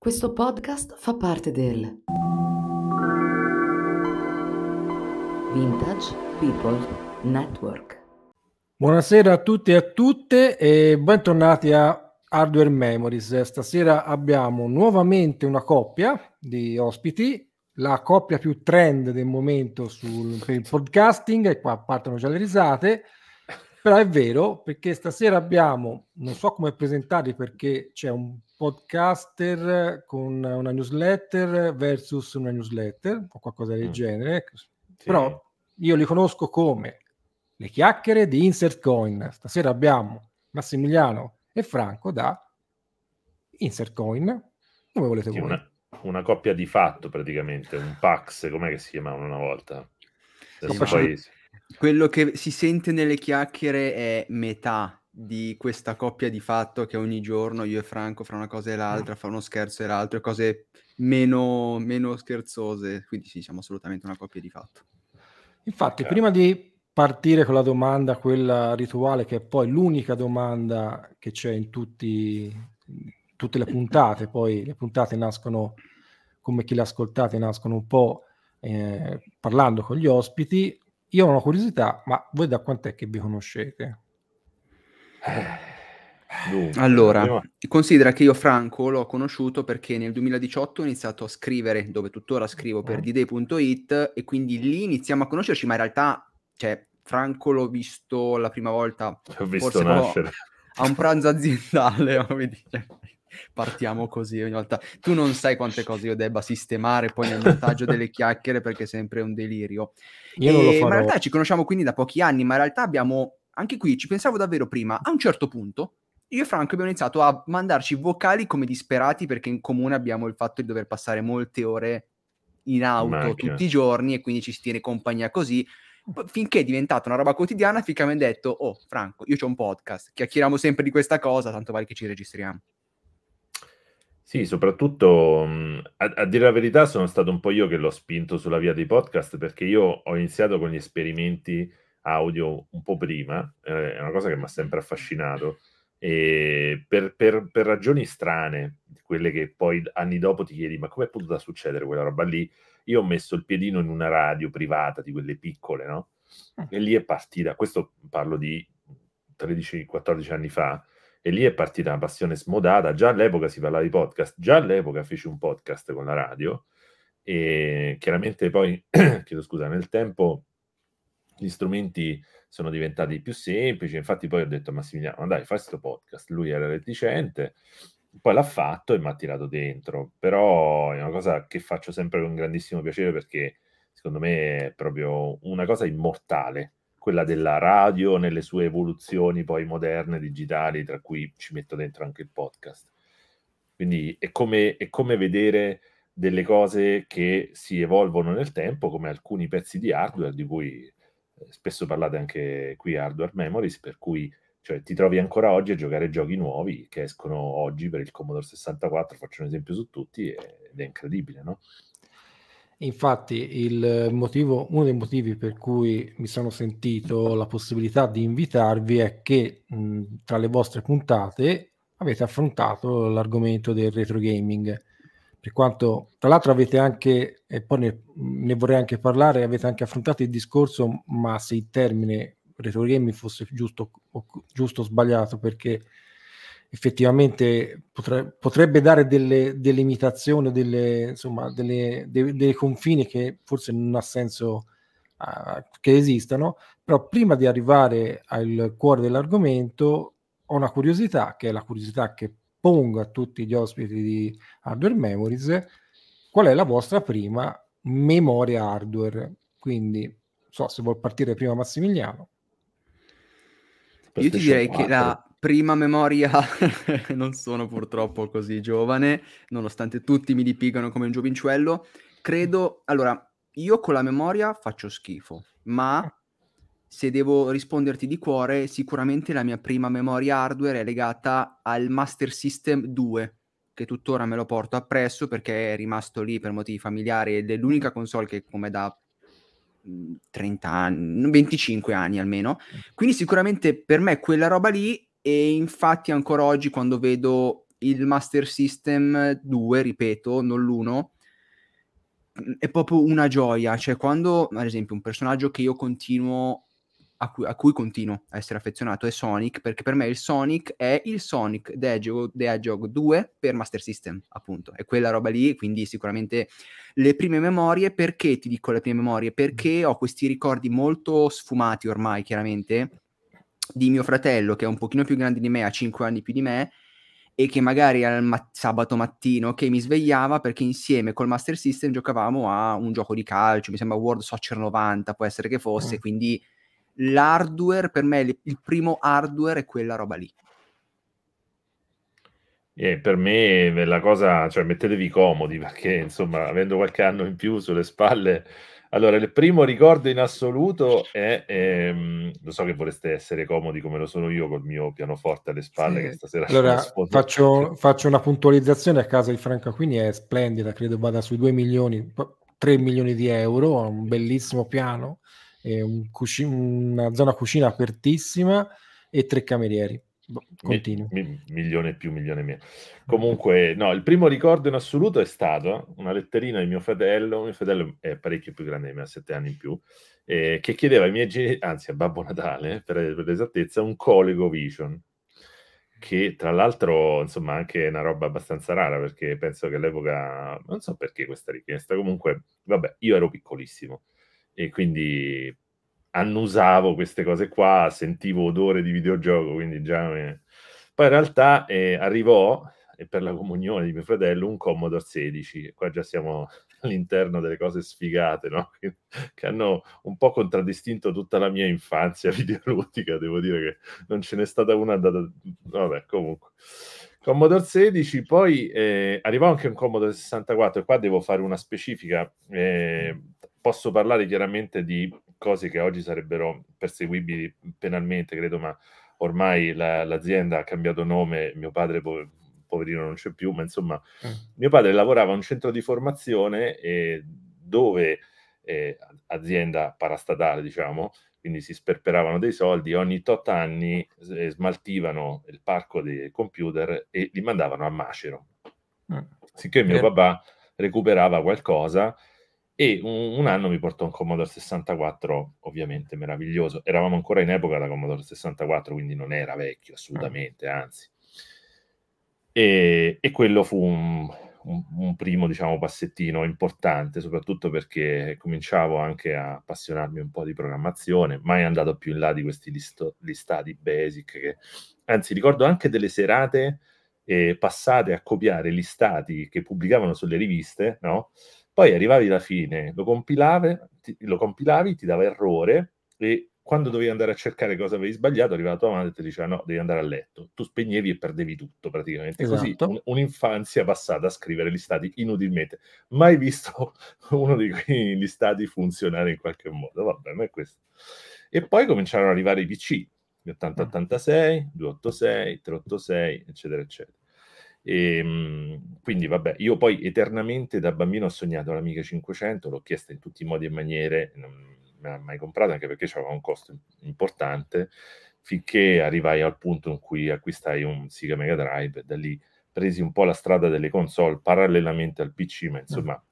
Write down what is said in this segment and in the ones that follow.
Questo podcast fa parte del Vintage People Network. Buonasera a tutti e a tutte e bentornati a Hardware Memories. Stasera abbiamo nuovamente una coppia di ospiti, la coppia più trend del momento sul, per il podcasting, e qua partono già le risate. Però è vero perché stasera abbiamo, non so come presentarli perché c'è un podcaster con una newsletter versus una newsletter o qualcosa del mm. genere. Sì. Però io li conosco come le chiacchiere di Insert Coin. Stasera abbiamo Massimiliano e Franco da Insert Coin. Come volete sì, voi? Una, una, coppia di fatto praticamente, un Pax, com'è che si chiamavano una volta? Sì, poi... Quello che si sente nelle chiacchiere è metà di questa coppia di fatto che ogni giorno io e Franco fra una cosa e l'altra, fa uno scherzo e l'altro, e cose meno, meno scherzose. Quindi sì, siamo assolutamente una coppia di fatto. Infatti, okay. prima di partire con la domanda, quella rituale, che è poi l'unica domanda che c'è in tutti, tutte le puntate, poi le puntate nascono, come chi le ascoltate, nascono un po' eh, parlando con gli ospiti. Io ho una curiosità, ma voi da quant'è che vi conoscete? Dunque, allora, prima... considera che io Franco l'ho conosciuto perché nel 2018 ho iniziato a scrivere, dove tuttora scrivo per mm. dday.it e quindi lì iniziamo a conoscerci, ma in realtà, cioè, Franco l'ho visto la prima volta ho visto nascere. a un pranzo aziendale, cioè, partiamo così ogni volta. Tu non sai quante cose io debba sistemare poi nel montaggio delle chiacchiere perché è sempre un delirio. Io e, non lo farò. Ma in realtà ci conosciamo quindi da pochi anni, ma in realtà abbiamo anche qui ci pensavo davvero prima, a un certo punto io e Franco abbiamo iniziato a mandarci vocali come disperati perché in comune abbiamo il fatto di dover passare molte ore in auto Macchina. tutti i giorni e quindi ci si tiene compagnia così. Finché è diventata una roba quotidiana finché mi hanno detto oh Franco io ho un podcast chiacchieriamo sempre di questa cosa tanto vale che ci registriamo. Sì, soprattutto a, a, dire la verità sono stato un po' io che l'ho spinto sulla via dei podcast perché io ho iniziato con gli esperimenti audio un po' prima, eh, è una cosa che mi ha sempre affascinato. E per, per, per, ragioni strane, quelle che poi anni dopo ti chiedi, ma come è potuta succedere quella roba lì? Io ho messo il piedino in una radio privata di quelle piccole, no? Mm. E lì è partita, questo parlo di 13-14 anni fa, e lì è partita una passione smodata. Già all'epoca si parlava di podcast, già all'epoca feci un podcast con la radio, e chiaramente poi, chiedo scusa, nel tempo gli strumenti sono diventati più semplici. Infatti, poi ho detto a Massimiliano: dai, fai questo podcast. Lui era reticente, poi l'ha fatto e mi ha tirato dentro. Però è una cosa che faccio sempre con grandissimo piacere perché secondo me è proprio una cosa immortale, quella della radio nelle sue evoluzioni poi moderne, digitali, tra cui ci metto dentro anche il podcast. Quindi è come, è come vedere delle cose che si evolvono nel tempo, come alcuni pezzi di hardware di cui spesso parlate anche qui Hardware Memories, per cui cioè, ti trovi ancora oggi a giocare giochi nuovi che escono oggi per il Commodore 64, faccio un esempio su tutti, ed è incredibile, no? Infatti, motivo, uno dei motivi per cui mi sono sentito la possibilità di invitarvi è che mh, tra le vostre puntate avete affrontato l'argomento del retro gaming per quanto tra l'altro avete anche, e poi ne, ne, vorrei anche parlare, avete anche affrontato il discorso, ma se il termine retro fosse giusto o, giusto o sbagliato, perché effettivamente potre, potrebbe dare delle, delle limitazioni, delle, insomma, delle, dei, dei confini che forse non ha senso uh, che esistano, però prima di arrivare al cuore dell'argomento ho una curiosità, che è la curiosità che pongo a tutti gli ospiti di Hardware Memories qual è la vostra prima memoria hardware. Quindi, so se vuol partire prima Massimiliano. Io ti direi 4. che la prima memoria non sono purtroppo così giovane, nonostante tutti mi dipingano come un giovincello. Credo, allora, io con la memoria faccio schifo, ma se devo risponderti di cuore, sicuramente la mia prima memoria hardware è legata al Master System 2, che tuttora me lo porto appresso perché è rimasto lì per motivi familiari ed è l'unica console che come da 30 anni, 25 anni almeno. Quindi sicuramente per me quella roba lì e infatti ancora oggi quando vedo il Master System 2, ripeto, non l'1, è proprio una gioia, cioè quando, ad esempio, un personaggio che io continuo a cui, a cui, continuo a essere affezionato è Sonic, perché per me il Sonic è il Sonic The Hedgehog, The Hedgehog 2 per Master System, appunto. È quella roba lì, quindi sicuramente le prime memorie, perché ti dico le prime memorie? Perché ho questi ricordi molto sfumati ormai, chiaramente, di mio fratello, che è un pochino più grande di me, ha 5 anni più di me, e che magari al mat- sabato mattino che mi svegliava perché insieme col Master System giocavamo a un gioco di calcio, mi sembra World Soccer 90, può essere che fosse, mm. quindi l'hardware, per me il primo hardware è quella roba lì. E per me la cosa, cioè mettetevi comodi perché insomma, avendo qualche anno in più sulle spalle, allora il primo ricordo in assoluto è, ehm, lo so che vorreste essere comodi come lo sono io col mio pianoforte alle spalle sì. che stasera allora faccio, faccio, una puntualizzazione a casa di Franca Quini è splendida, credo vada sui 2 milioni, 3 milioni di euro, un bellissimo piano un cuci- una zona cucina apertissima e tre camerieri. Boh, continua. Mi, mi, milione più, milione meno. Comunque, no, il primo ricordo in assoluto è stato una letterina di mio fratello, mio fratello è parecchio più grande di me, ha sette anni in più, eh, che chiedeva ai miei genitori, anzi a Babbo Natale, per, per l'esattezza, un Colego Vision, che tra l'altro, insomma, anche è una roba abbastanza rara, perché penso che all'epoca, non so perché questa richiesta, comunque, vabbè, io ero piccolissimo, e quindi annusavo queste cose qua, sentivo odore di videogioco, quindi già... Me... Poi in realtà eh, arrivò, e per la comunione di mio fratello, un Commodore 16, qua già siamo all'interno delle cose sfigate, no? che, che, hanno un po' contraddistinto tutta la mia infanzia videoludica, devo dire che non ce n'è stata una data... Vabbè, comunque. Commodore 16, poi eh, arrivò anche un Commodore 64, e qua devo fare una specifica, eh, posso parlare chiaramente di cose che oggi sarebbero perseguibili penalmente, credo, ma ormai la, l'azienda ha cambiato nome, mio padre po- poverino non c'è più, ma insomma mm. mio padre lavorava a un centro di formazione eh, dove eh, azienda parastatale, diciamo, quindi si sperperavano dei soldi, ogni tot anni eh, smaltivano il parco dei computer e li mandavano a macero. Mm. Sicché mio papà recuperava qualcosa e un, un, anno mi portò un Commodore 64, ovviamente meraviglioso. Eravamo ancora in epoca da Commodore 64, quindi non era vecchio assolutamente, anzi. E, e quello fu un, un, un, primo, diciamo, passettino importante, soprattutto perché cominciavo anche a appassionarmi un po' di programmazione, mai andato più in là di questi listo, listati basic, che, anzi ricordo anche delle serate eh, passate a copiare listati che pubblicavano sulle riviste, no? Poi arrivavi alla fine, lo compilavi, ti, lo compilavi, ti dava errore e quando dovevi andare a cercare cosa avevi sbagliato, arrivava la tua madre e ti diceva no, devi andare a letto. Tu spegnevi e perdevi tutto praticamente. Esatto. Così un, un'infanzia passata a scrivere listati inutilmente. Mai visto uno di quei listati funzionare in qualche modo. Vabbè, ma è questo. E poi cominciarono ad arrivare i PC, 8086, 286, 386, eccetera, eccetera. E, ehm, quindi vabbè, io poi eternamente da bambino ho sognato l'Amiga 500, l'ho chiesta in tutti i modi e maniere, non me l'ha mai comprata anche perché aveva un costo importante, finché arrivai al punto in cui acquistai un Sega Mega Drive e da lì presi un po' la strada delle console parallelamente al PC, ma insomma,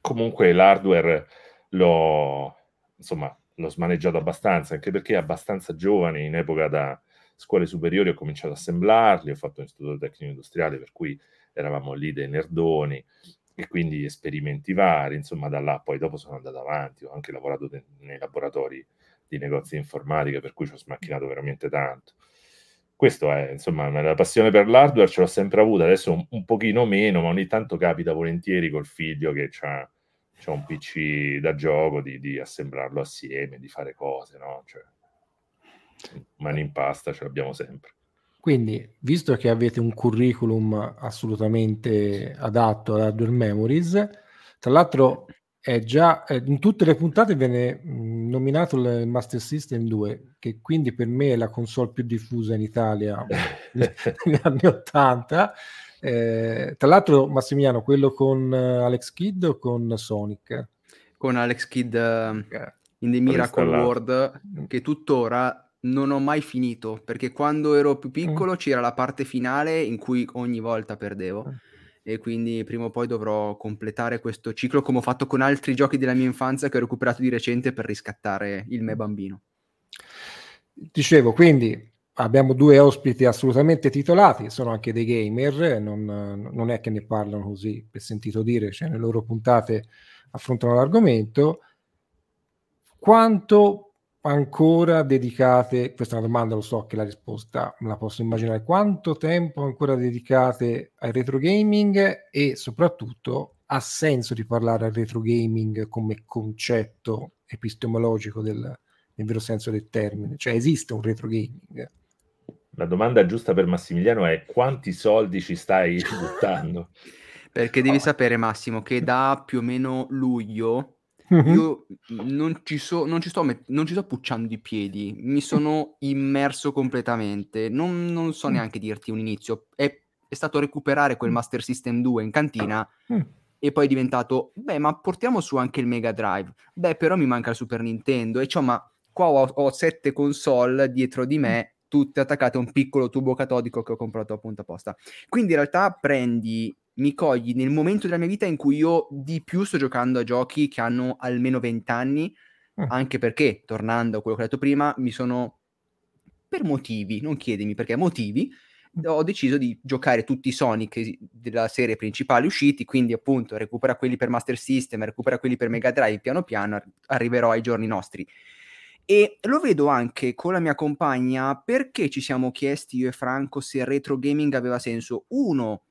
comunque l'hardware l'ho, insomma, l'ho smaneggiato abbastanza, anche perché abbastanza giovane in epoca da scuole superiori ho cominciato a assemblarli, ho fatto un istituto tecnico industriale per cui eravamo lì dei nerdoni e quindi esperimenti vari, insomma da là poi dopo sono andato avanti, ho anche lavorato de- nei laboratori di negozi informatica per cui ci ho smacchinato veramente tanto. Questo è, insomma, la passione per l'hardware ce l'ho sempre avuta, adesso un, un pochino meno, ma ogni tanto capita volentieri col figlio che ha un PC da gioco, di, di, assemblarlo assieme, di fare cose, no? Cioè, mani in pasta ce l'abbiamo sempre. Quindi, visto che avete un curriculum assolutamente adatto ad Hardware Memories, tra l'altro è già in tutte le puntate viene nominato il Master System 2, che quindi per me è la console più diffusa in Italia negli anni 80. Eh, tra l'altro, Massimiliano, quello con Alex Kidd o con Sonic? Con Alex Kidd uh, in The Miracle World, che tuttora non ho mai finito, perché quando ero più piccolo mm. c'era la parte finale in cui ogni volta perdevo. Mm. E quindi prima o poi dovrò completare questo ciclo come ho fatto con altri giochi della mia infanzia che ho recuperato di recente per riscattare il me bambino. Dicevo, quindi abbiamo due ospiti assolutamente titolati, sono anche dei gamer, non, non è che ne parlano così per sentito dire, cioè nelle loro puntate affrontano l'argomento. Quanto ancora dedicate, questa è una domanda, lo so che la risposta me la posso immaginare, quanto tempo ancora dedicate al retro gaming e soprattutto ha senso di parlare al retro gaming come concetto epistemologico del, nel vero senso del termine, cioè esiste un retro gaming? La domanda giusta per Massimiliano è quanti soldi ci stai buttando? Perché devi sapere Massimo che da più o meno luglio Mm-hmm. Io non ci, so, non, ci sto met- non ci sto pucciando i piedi, mi sono immerso completamente. Non, non so mm. neanche dirti un inizio. È, è, stato recuperare quel mm. Master System 2 in cantina mm. e poi è diventato, beh, ma portiamo su anche il Mega Drive. Beh, però mi manca il Super Nintendo. E ciò, ma qua ho, ho sette console dietro di me, tutte attaccate a un piccolo tubo catodico che ho comprato appunto apposta. Quindi in realtà prendi mi cogli nel momento della mia vita in cui io di più sto giocando a giochi che hanno almeno 20 anni, mm. anche perché, tornando a quello che ho detto prima, mi sono, per motivi, non chiedimi perché, motivi, mm. ho deciso di giocare tutti i Sonic della serie principale usciti, quindi appunto recupera quelli per Master System, recupera quelli per Mega Drive, piano piano arriverò ai giorni nostri. E lo vedo anche con la mia compagna perché ci siamo chiesti io e Franco se il retro gaming aveva senso. Uno,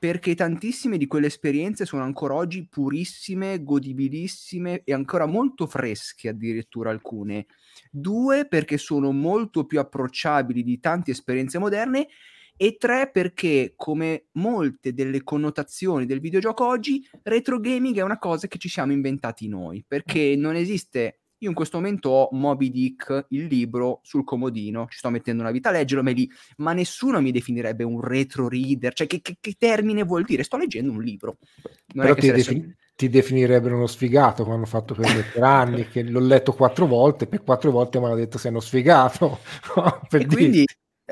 perché tantissime di quelle esperienze sono ancora oggi purissime, godibilissime e ancora molto fresche addirittura alcune. Due, perché sono molto più approcciabili di tante esperienze moderne e tre perché come molte delle connotazioni del videogioco oggi retro gaming è una cosa che ci siamo inventati noi perché non esiste io in questo momento ho Moby Dick, il libro, sul comodino, ci sto mettendo una vita a leggerlo, ma, lì, ma nessuno mi definirebbe un retro reader, cioè che, che, che termine vuol dire? Sto leggendo un libro. Non Però ti, defin- ti, definirebbero uno sfigato quando ho fatto per anni, che l'ho letto quattro volte, per quattro volte mi hanno detto sei uno sfigato. e quindi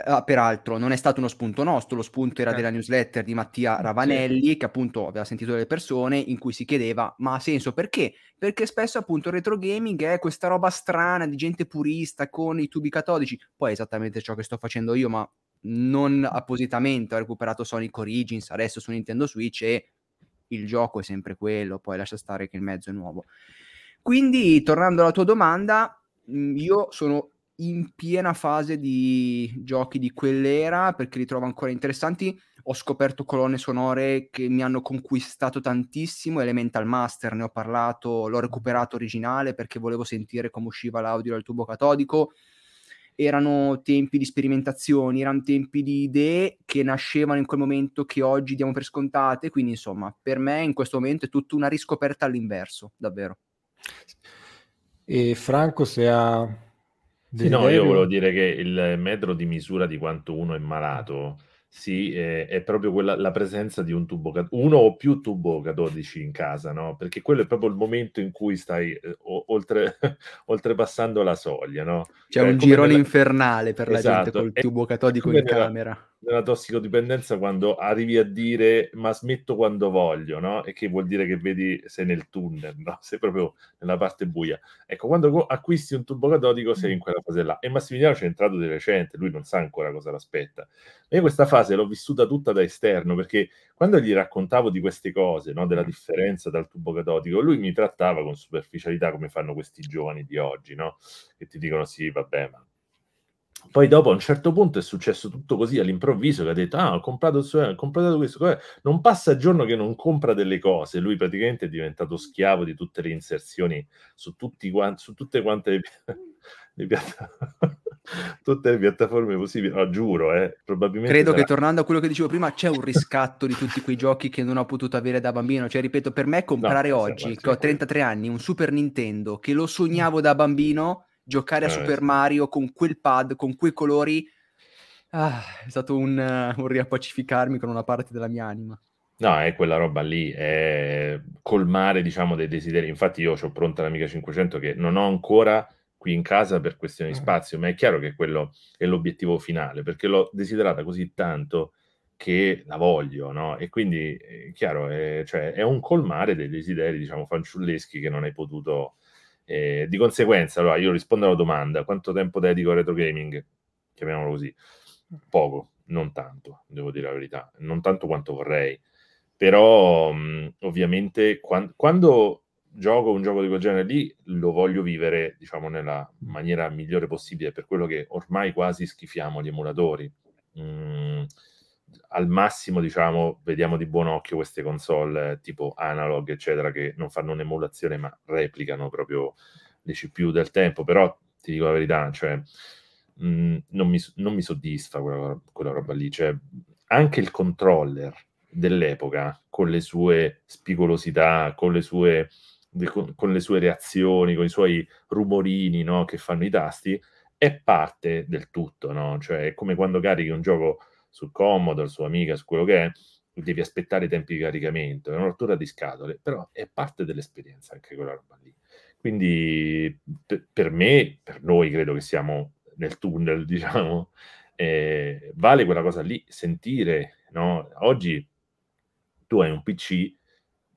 Uh, peraltro non è stato uno spunto nostro, lo spunto era eh. della newsletter di Mattia Ravanelli sì. che appunto aveva sentito delle persone in cui si chiedeva ma ha senso perché? Perché spesso appunto il retro gaming è questa roba strana di gente purista con i tubi catodici, poi è esattamente ciò che sto facendo io ma non appositamente, ho recuperato Sonic Origins adesso su Nintendo Switch e il gioco è sempre quello, poi lascia stare che il mezzo è nuovo. Quindi tornando alla tua domanda, io sono in piena fase di giochi di quell'era perché li trovo ancora interessanti. Ho scoperto colonne sonore che mi hanno conquistato tantissimo. Elemental Master, ne ho parlato, l'ho recuperato originale perché volevo sentire come usciva l'audio dal tubo catodico. Erano tempi di sperimentazioni, erano tempi di idee che nascevano in quel momento che oggi diamo per scontate. Quindi, insomma, per me in questo momento è tutta una riscoperta all'inverso, davvero. E Franco, se ha sì, no, io volevo dire che il metro di misura di quanto uno è malato sì, è, è proprio quella, la presenza di un tubo, uno o più tubo catodici in casa, no? Perché quello è proprio il momento in cui stai eh, oltre, oltrepassando la soglia, no? C'è cioè, un girone nella... infernale per esatto. la gente esatto, col tubo catodico in nella, camera. Nella tossicodipendenza quando arrivi a dire ma smetto quando voglio, no? E che vuol dire che vedi sei nel tunnel, no? Sei proprio nella parte buia. Ecco, quando acquisti un tubo catodico sei in quella fase là. E Massimiliano c'è entrato di recente, lui non sa ancora cosa l'aspetta. Io questa fase l'ho vissuta tutta da esterno perché quando gli raccontavo di queste cose, no, della differenza dal tubo catodico, lui mi trattava con superficialità come fanno questi giovani di oggi, no? Che ti dicono sì, vabbè, ma poi dopo a un certo punto è successo tutto così all'improvviso che ha detto ah ho comprato, ho comprato questo non passa giorno che non compra delle cose. Lui praticamente è diventato schiavo di tutte le inserzioni su, tutti, su tutte quante le, le piattaforme tutte le piattaforme possibili, no, giuro, eh, probabilmente Credo sarà... che tornando a quello che dicevo prima, c'è un riscatto di tutti quei giochi che non ho potuto avere da bambino. Cioè, ripeto, per me comprare no, oggi, che ho 33 anni, un Super Nintendo, che lo sognavo da bambino, giocare a eh, Super. Mario con quel pad, con quei colori, ah, è stato un, un riappacificarmi con una parte della mia anima. No, è quella roba lì, è colmare, diciamo, dei desideri. Infatti io ho pronta l'Amiga 500 che non ho ancora qui in casa per questioni di mm. spazio, ma è chiaro che quello è l'obiettivo finale, perché l'ho desiderata così tanto che la voglio, no? E quindi è chiaro, è, cioè, è un colmare dei desideri, diciamo, fanciulleschi che non hai potuto... Eh, di conseguenza, allora, io rispondo alla domanda, quanto tempo dedico a retro gaming? Chiamiamolo così. Poco, non tanto, devo dire la verità, non tanto quanto vorrei. Però, mh, ovviamente, quando, quando gioco un gioco di quel genere lì, lo voglio vivere, diciamo, nella maniera migliore possibile, per quello che ormai quasi schifiamo gli emulatori. Mm, al massimo, diciamo, vediamo di buon occhio queste console tipo analog, eccetera, che non fanno un'emulazione ma replicano proprio le CPU del tempo. Però ti dico la verità, cioè, mh, mm, non, mi, non, mi, soddisfa quella, quella roba lì. Cioè, anche il controller dell'epoca, con le sue spigolosità, con le sue con le sue reazioni, con i suoi rumorini no, che fanno i tasti, è parte del tutto, no? Cioè è come quando carichi un gioco sul Commodore, su Amiga, su quello che è, devi aspettare i tempi di caricamento, è una rottura di scatole, però è parte dell'esperienza anche quella roba lì. Quindi per me, per noi credo che siamo nel tunnel, diciamo, eh, vale quella cosa lì, sentire, no? Oggi tu hai un PC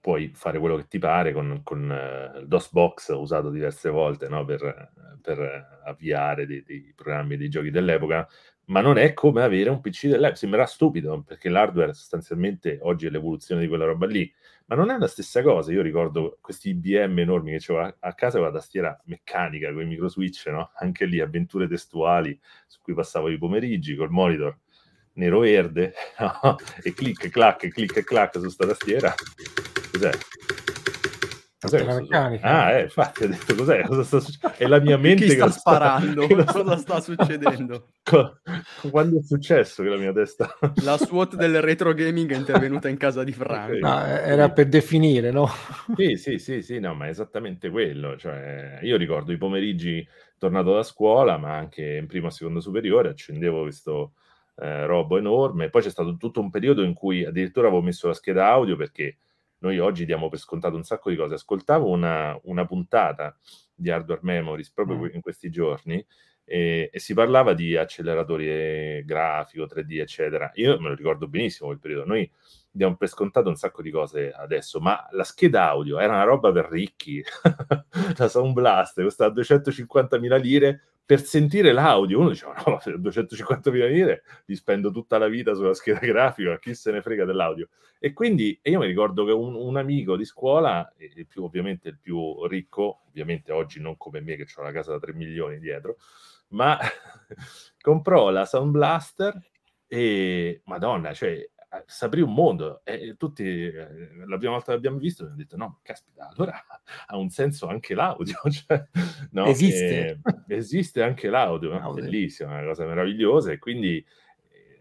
puoi fare quello che ti pare con, con uh, il DOSBox usato diverse volte no? per, per, avviare dei, dei, programmi, dei giochi dell'epoca, ma non è come avere un PC dell'epoca. Sembrerà stupido perché l'hardware sostanzialmente oggi è l'evoluzione di quella roba lì, ma non è la stessa cosa. Io ricordo questi IBM enormi che c'avevo a casa con la tastiera meccanica, con i microswitch, no? anche lì avventure testuali su cui passavo i pomeriggi col monitor nero-verde no? e clic, clac, clic, clac su sta tastiera Cos'è? Cos'è la meccanica. Ah, eh, infatti ho detto cos'è? Cosa sta succedendo? È la mia mente Chi sta che sparando? Sta... cosa sta succedendo? Quando è successo che la mia testa... La SWAT del retro gaming è intervenuta in casa di Franco. No, era per definire, no? Sì, sì, sì, sì, no, ma è esattamente quello. Cioè, io ricordo i pomeriggi tornato da scuola, ma anche in prima e seconda superiore, accendevo questo eh, robo enorme. Poi c'è stato tutto un periodo in cui addirittura avevo messo la scheda audio perché noi oggi diamo per scontato un sacco di cose. Ascoltavo una, una puntata di Hardware Memories proprio mm. in questi giorni e, e, si parlava di acceleratori eh, grafico, 3D, eccetera. Io me lo ricordo benissimo quel periodo. Noi diamo per scontato un sacco di cose adesso, ma la scheda audio era una roba per ricchi. la Sound Blast costava 250.000 lire per sentire l'audio. Uno diceva, no, 250.000 lire li spendo tutta la vita sulla scheda grafica, chi se ne frega dell'audio. E quindi e io mi ricordo che un, un amico di scuola, il più, ovviamente il più ricco, ovviamente oggi non come me che ho la casa da 3 milioni dietro, ma comprò la Sound Blaster e madonna, cioè eh, saprì un mondo e tutti eh, la prima volta che abbiamo visto abbiamo detto no, caspita, allora ha un senso anche l'audio cioè, no? esiste e, esiste anche l'audio, no? bellissima, una cosa meravigliosa e quindi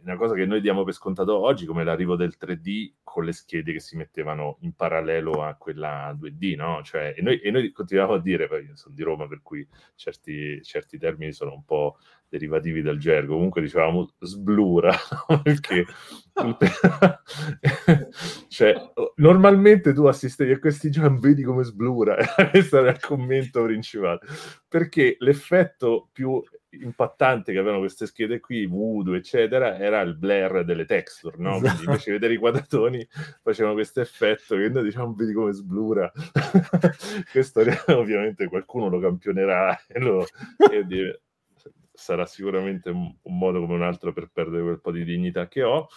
una cosa che noi diamo per scontato oggi, come l'arrivo del 3D con le schede che si mettevano in parallelo a quella 2D, no? Cioè, e, noi, e noi continuiamo a dire, perché sono di Roma, per cui certi, certi termini sono un po' derivativi dal gergo, comunque dicevamo sblura, no? perché cioè, normalmente tu assistevi a questi giochi vedi come sblura, questo era il commento principale, perché l'effetto più impattante che avevano queste schede qui, voodoo, eccetera, era il blur delle texture, no? Esatto. Quindi invece di vedere i quadratoni facevano questo effetto che noi diciamo, vedi come sblura. questo ovviamente qualcuno lo campionerà e, lo, e sarà sicuramente un, un, modo come un altro per perdere quel po' di dignità che ho,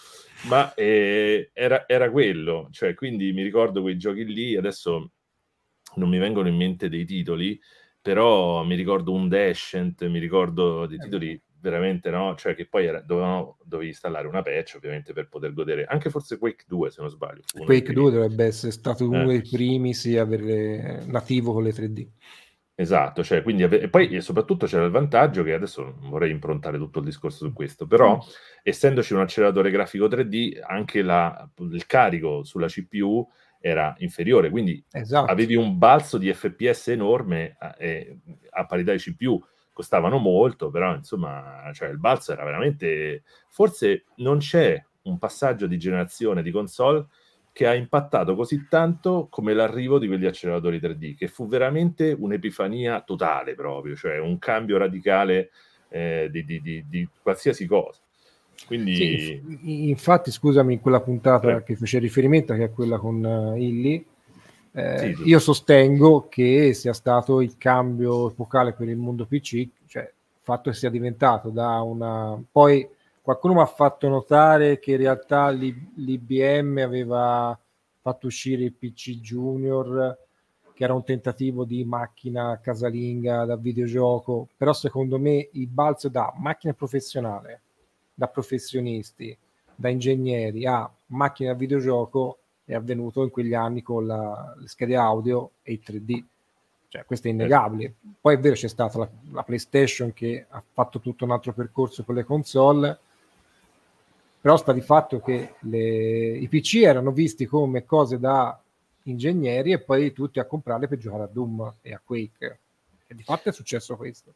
ma eh, era, era quello, cioè quindi mi ricordo quei giochi lì, adesso non mi vengono in mente dei titoli, però mi ricordo un Descent, mi ricordo dei eh, titoli veramente no, cioè che poi era, dovevano, dovevi installare una patch ovviamente per poter godere, anche forse Quake 2 se non sbaglio. Quake 2 dovrebbe essere stato uno eh. dei primi sì, avere nativo con le 3D. Esatto, cioè, quindi, e poi e soprattutto c'era il vantaggio che adesso vorrei improntare tutto il discorso su questo, però mm. essendoci un acceleratore grafico 3D, anche la, il carico sulla CPU era inferiore, quindi esatto. avevi un balzo di FPS enorme eh, a parità di CPU, costavano molto, però insomma, cioè, il balzo era veramente... Forse non c'è un passaggio di generazione di console che ha impattato così tanto come l'arrivo di quegli acceleratori 3D, che fu veramente un'epifania totale proprio, cioè un cambio radicale eh, di, di, di, di, qualsiasi cosa. Quindi... Sì, infatti, scusami, in quella puntata eh. che fece riferimento, che è quella con uh, Illy, eh, sì, io sostengo che sia stato il cambio epocale per il mondo PC, cioè il fatto che sia diventato da una... Poi qualcuno mi ha fatto notare che in realtà l'IBM aveva fatto uscire il PC Junior che era un tentativo di macchina casalinga da videogioco, però secondo me il balzo da macchina professionale, da professionisti, da ingegneri a macchina da videogioco è avvenuto in quegli anni con la, le schede audio e il 3D. Cioè, questo è innegabile. Poi è vero c'è stata la, la PlayStation che ha fatto tutto un altro percorso con le console, però sta di fatto che le, i PC erano visti come cose da ingegneri e poi tutti a comprarle per giocare a Doom e a Quake. E di fatto è successo questo.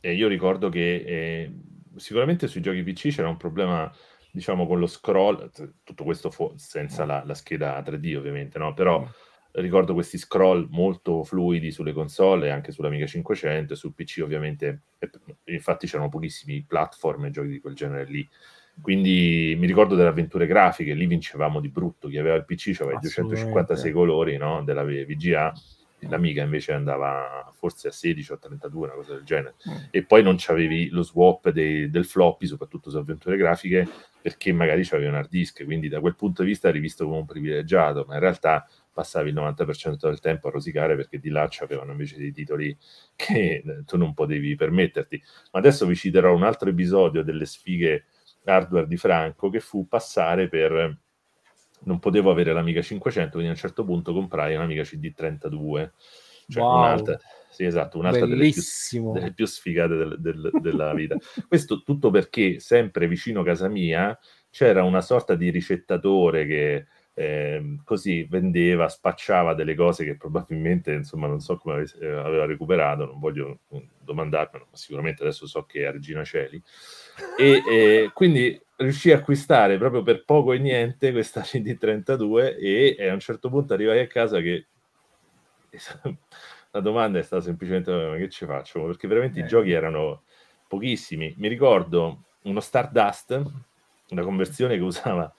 E io ricordo che eh, sicuramente sui giochi PC c'era un problema, diciamo, con lo scroll, tutto questo fu- senza la, la, scheda 3D ovviamente, no? Però mm. ricordo questi scroll molto fluidi sulle console, anche sull'Amiga 500 e sul PC ovviamente, infatti c'erano pochissimi platform e giochi di quel genere lì. Quindi mi ricordo delle avventure grafiche, lì vincevamo di brutto, chi aveva il PC aveva i 256 colori no? della VGA, l'Amiga invece andava forse a 16 o a 32, una cosa del genere. Mm. E poi non c'avevi lo swap dei, del floppy, soprattutto su avventure grafiche, perché magari c'avevi un hard disk, quindi da quel punto di vista eri visto come un privilegiato, ma in realtà passavi il 90% del tempo a rosicare perché di là c'avevano invece dei titoli che tu non potevi permetterti. Ma adesso vi citerò un altro episodio delle sfighe hardware di Franco che fu passare per non potevo avere l'Amiga 500 quindi a un certo punto comprai un'Amiga CD32 cioè wow. un'altra, sì, esatto, un'altra delle più, delle più, sfigate del, del, della vita questo tutto perché sempre vicino a casa mia c'era una sorta di ricettatore che eh, così vendeva, spacciava delle cose che probabilmente, insomma, non so come aveva recuperato, non voglio domandarmelo, ma sicuramente adesso so che è Regina Celi. E, e quindi riuscì a acquistare proprio per poco e niente questa CD32 e, e a un certo punto arrivai a casa che la domanda è stata semplicemente ma che ci faccio? Perché veramente eh. i giochi erano pochissimi. Mi ricordo uno Stardust, una conversione che usava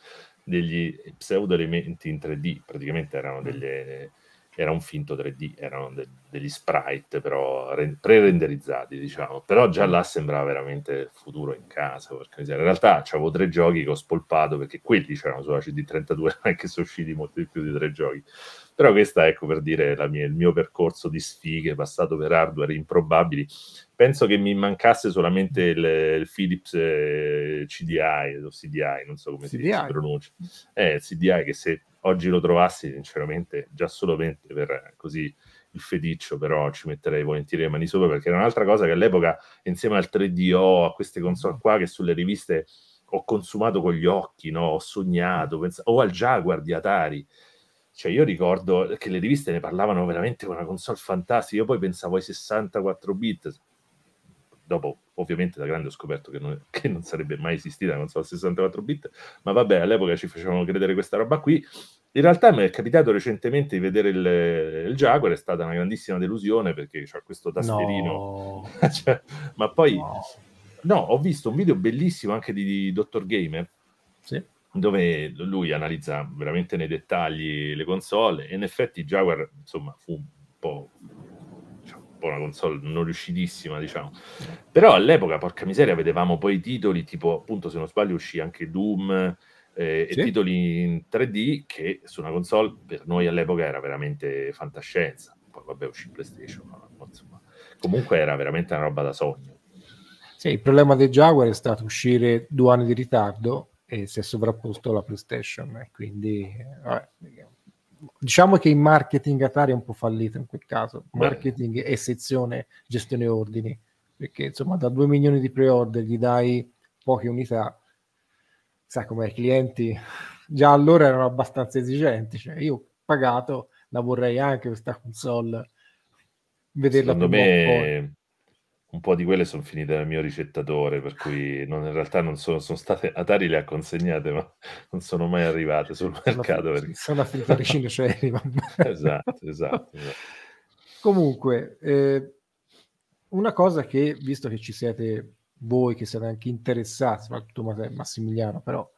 degli pseudo elementi in 3D, praticamente erano delle, era un finto 3D, erano de- degli sprite però re- pre-renderizzati, diciamo, però già là sembrava veramente futuro in casa, perché in realtà avevo tre giochi che ho spolpato perché quelli c'erano sulla CD32, non è che sono usciti molto di più di tre giochi. Però questa, ecco, per dire mia, il mio percorso di sfighe passato per hardware improbabili penso che mi mancasse solamente il, il Philips eh, CDI o CDI, non so come CDI. si pronuncia. Eh, CDI che se oggi lo trovassi, sinceramente, già solamente per così il feticcio, però ci metterei volentieri le mani sopra perché era un'altra cosa che all'epoca, insieme al 3DO, a queste console qua che sulle riviste ho consumato con gli occhi, no? ho sognato, pens- o al Jaguar di Atari. Cioè, io ricordo che le riviste ne parlavano veramente con una console fantastica. Io poi pensavo ai 64 bit, dopo ovviamente da grande ho scoperto che non, che non sarebbe mai esistita la console 64 bit, ma vabbè, all'epoca ci facevano credere questa roba qui. In realtà mi è capitato recentemente di vedere il, il Jaguar, è stata una grandissima delusione perché c'ha questo tasterino. No. cioè, ma poi, no. no. ho visto un video bellissimo anche di, di Dr. Gamer, sì. dove lui analizza veramente nei dettagli le console e in effetti Jaguar, insomma, fu un po' un po' una console non riuscitissima, diciamo. Però all'epoca, porca miseria, vedevamo poi titoli tipo, appunto, se non sbaglio, uscì anche Doom eh, sì. e titoli in 3D che su una console per noi all'epoca era veramente fantascienza. Poi vabbè, uscì PlayStation, ma, insomma, comunque era veramente una roba da sogno. Sì, il problema del Jaguar è stato uscire due anni di ritardo e si è sovrapposto alla PlayStation, e quindi vabbè, diciamo che il marketing Atari è un po' fallito in quel caso, marketing Beh. e sezione gestione ordini, perché insomma da 2 milioni di pre-order gli dai poche unità, sai come i clienti già allora erano abbastanza esigenti, cioè io ho pagato, la vorrei anche questa console, vederla Secondo me un po' di quelle sono finite nel mio ricettatore, per cui non, in realtà non sono, sono state, Atari le ha consegnate, ma non sono mai arrivate sul mercato. Sono, perché... sono affittate ai cinoceri. esatto, esatto, esatto. Comunque, eh, una cosa che, visto che ci siete voi, che siete anche interessati, soprattutto Massimiliano, però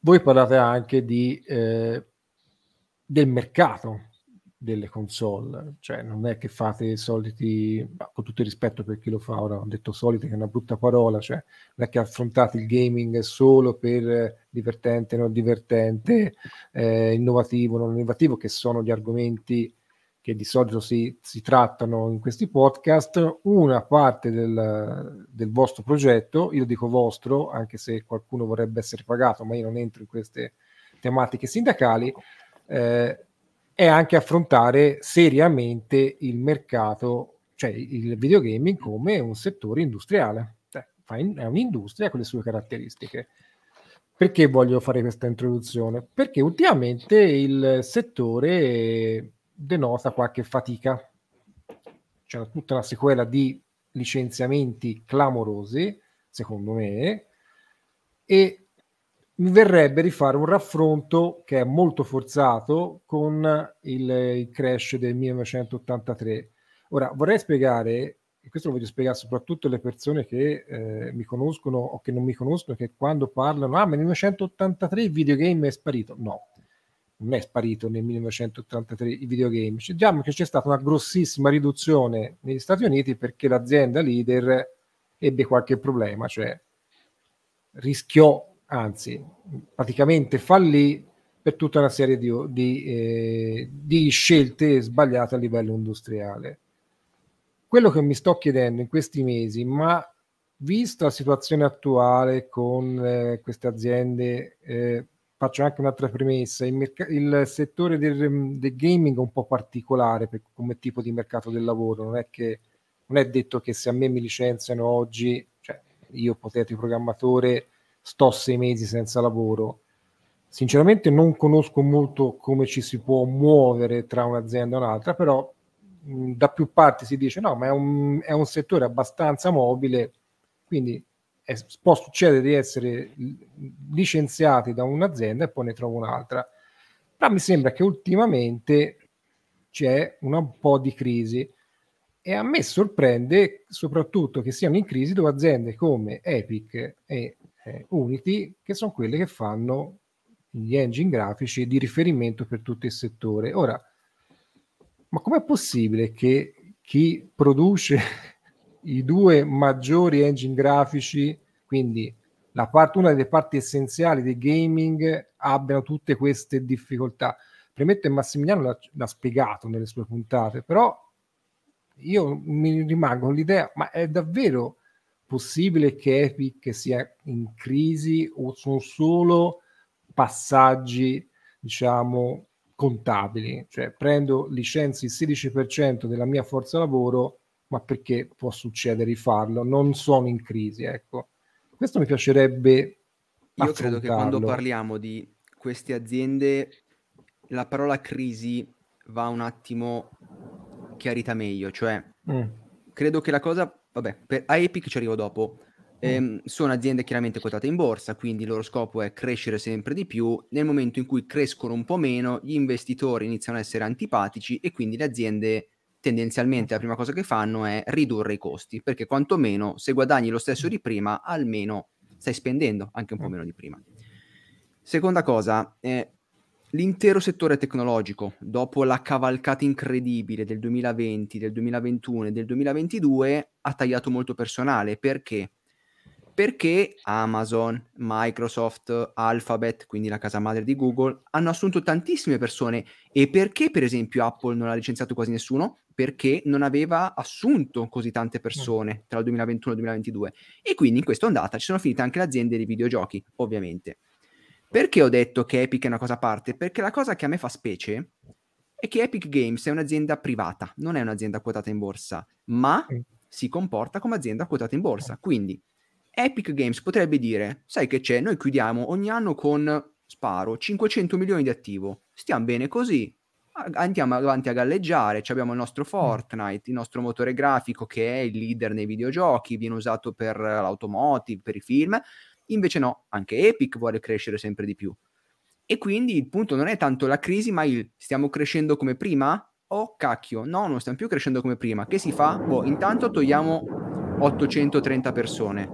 voi parlate anche di, eh, del mercato delle console, cioè non è che fate i soliti, con tutto il rispetto per chi lo fa, ora ho detto soliti che è una brutta parola, cioè non è che affrontate il gaming solo per divertente, non divertente, eh, innovativo, non innovativo, che sono gli argomenti che di solito si, si trattano in questi podcast, una parte del, del, vostro progetto, io dico vostro, anche se qualcuno vorrebbe essere pagato, ma io non entro in queste tematiche sindacali, eh, è anche affrontare seriamente il mercato, cioè il videogaming come un settore industriale. Cioè, è un'industria con le sue caratteristiche. Perché voglio fare questa introduzione? Perché ultimamente il settore denota qualche fatica. C'è tutta una sequela di licenziamenti clamorosi, secondo me, e mi verrebbe di fare un raffronto che è molto forzato con il, il crash del 1983. Ora vorrei spiegare, e questo lo voglio spiegare soprattutto alle persone che eh, mi conoscono o che non mi conoscono, che quando parlano, ah, ma nel 1983 il videogame è sparito. No, non è sparito nel 1983 i videogame. Diciamo che c'è stata una grossissima riduzione negli Stati Uniti perché l'azienda leader ebbe qualche problema, cioè rischiò anzi praticamente fallì per tutta una serie di, di, eh, di scelte sbagliate a livello industriale. Quello che mi sto chiedendo in questi mesi, ma vista la situazione attuale con eh, queste aziende, eh, faccio anche un'altra premessa, il, merc- il settore del, del, gaming è un po' particolare per, come tipo di mercato del lavoro, non è, che, non è detto che se a me mi licenziano oggi, cioè io ipotetico programmatore, sto sei mesi senza lavoro. Sinceramente non conosco molto come ci si può muovere tra un'azienda e un'altra, però mh, da più parti si dice no, ma è un, è un settore abbastanza mobile, quindi è, può succedere di essere licenziati da un'azienda e poi ne trovo un'altra. Però mi sembra che ultimamente c'è un po' di crisi e a me sorprende soprattutto che siano in crisi due aziende come Epic e eh, Unity, che sono quelle che fanno gli engine grafici di riferimento per tutto il settore. Ora, ma com'è possibile che chi produce i due maggiori engine grafici, quindi la parte, una delle parti essenziali del gaming, abbiano tutte queste difficoltà? Premetto che Massimiliano l'ha, l'ha spiegato nelle sue puntate, però io mi rimango con l'idea, ma è davvero possibile che Epic sia in crisi o sono solo passaggi, diciamo, contabili? Cioè prendo licenzi il 16% della mia forza lavoro, ma perché può succedere di farlo? Non sono in crisi, ecco. Questo mi piacerebbe Io credo che quando parliamo di queste aziende la parola crisi va un attimo chiarita meglio, cioè mm. credo che la cosa vabbè, per, a Epic ci arrivo dopo. Eh, sono aziende chiaramente quotate in borsa, quindi il loro scopo è crescere sempre di più. Nel momento in cui crescono un po' meno, gli investitori iniziano a essere antipatici e quindi le aziende tendenzialmente la prima cosa che fanno è ridurre i costi, perché quantomeno se guadagni lo stesso di prima, almeno stai spendendo anche un po' meno di prima. Seconda cosa, eh, L'intero settore tecnologico, dopo la cavalcata incredibile del 2020, del 2021 e del 2022, ha tagliato molto personale. Perché? Perché Amazon, Microsoft, Alphabet, quindi la casa madre di Google, hanno assunto tantissime persone. E perché, per esempio, Apple non ha licenziato quasi nessuno? Perché non aveva assunto così tante persone tra il 2021 e il 2022. E quindi in questa ondata ci sono finite anche le aziende di videogiochi, ovviamente. Perché ho detto che Epic è una cosa a parte? Perché la cosa che a me fa specie è che Epic Games è un'azienda privata, non è un'azienda quotata in borsa, ma si comporta come azienda quotata in borsa. Quindi Epic Games potrebbe dire, sai che c'è, noi chiudiamo ogni anno con, sparo, 500 milioni di attivo, stiamo bene così, andiamo avanti a galleggiare, Ci abbiamo il nostro Fortnite, il nostro motore grafico che è il leader nei videogiochi, viene usato per l'automotive, per i film, invece no, anche Epic vuole crescere sempre di più. E quindi il punto non è tanto la crisi, ma il stiamo crescendo come prima? Oh cacchio, no, non stiamo più crescendo come prima. Che si fa? Boh, intanto togliamo 830 persone.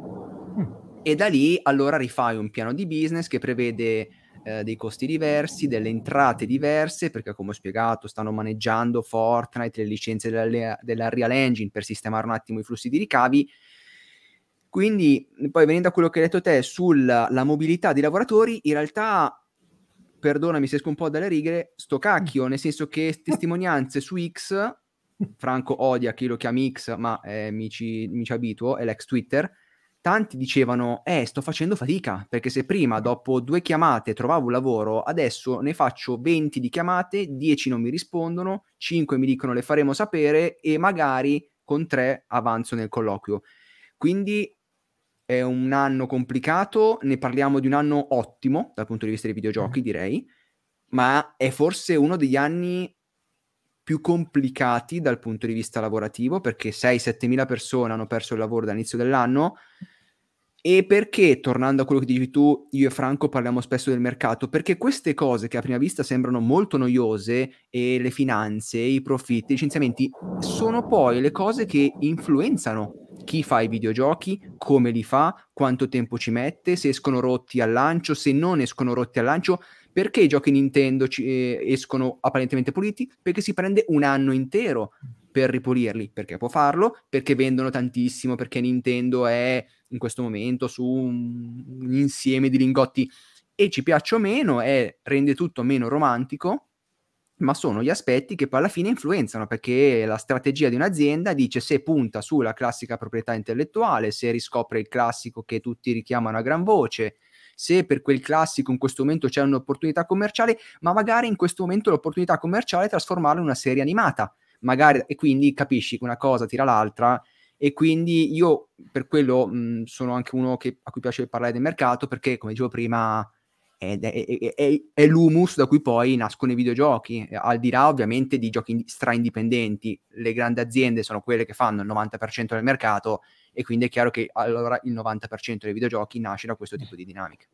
Mm. E da lì allora rifai un piano di business che prevede eh, dei costi diversi, delle entrate diverse, perché come ho spiegato stanno maneggiando Fortnite, le licenze della, della Real Engine per sistemare un attimo i flussi di ricavi. Quindi, poi venendo a quello che hai detto te sulla mobilità dei lavoratori, in realtà perdonami se esco un po' dalle righe, sto cacchio, nel senso che testimonianze su X, Franco odia chi lo chiama X, ma eh, mi, ci, mi ci abituo, è l'ex Twitter, tanti dicevano, eh, sto facendo fatica, perché se prima, dopo due chiamate, trovavo un lavoro, adesso ne faccio 20 di chiamate, 10 non mi rispondono, 5 mi dicono le faremo sapere e magari con 3 avanzo nel colloquio. Quindi è un anno complicato, ne parliamo di un anno ottimo dal punto di vista dei videogiochi, mm. direi, ma è forse uno degli anni più complicati dal punto di vista lavorativo perché 6-7 mila persone hanno perso il lavoro dall'inizio dell'anno e perché, tornando a quello che dici tu, io e Franco parliamo spesso del mercato, perché queste cose che a prima vista sembrano molto noiose, e le finanze, i profitti, i licenziamenti, sono poi le cose che influenzano chi fa i videogiochi, come li fa, quanto tempo ci mette, se escono rotti al lancio, se non escono rotti al lancio, perché i giochi Nintendo ci, eh, escono apparentemente puliti? Perché si prende un anno intero per ripulirli, perché può farlo, perché vendono tantissimo, perché Nintendo è in questo momento su un, un insieme di lingotti. E ci piaccia o meno, è, rende tutto meno romantico, ma sono gli aspetti che poi alla fine influenzano, perché la strategia di un'azienda dice se punta sulla classica proprietà intellettuale, se riscopre il classico che tutti richiamano a gran voce, se per quel classico in questo momento c'è un'opportunità commerciale, ma magari in questo momento l'opportunità commerciale è trasformarla in una serie animata, magari, e quindi capisci che una cosa tira l'altra e quindi io per quello mh, sono anche uno che, a cui piace parlare del mercato perché come dicevo prima è, è, è, è, l'humus da cui poi nascono i videogiochi al di là ovviamente di giochi stra indipendenti. Le grandi aziende sono quelle che fanno il 90% del mercato e quindi è chiaro che allora il 90% dei videogiochi nasce da questo tipo di dinamiche.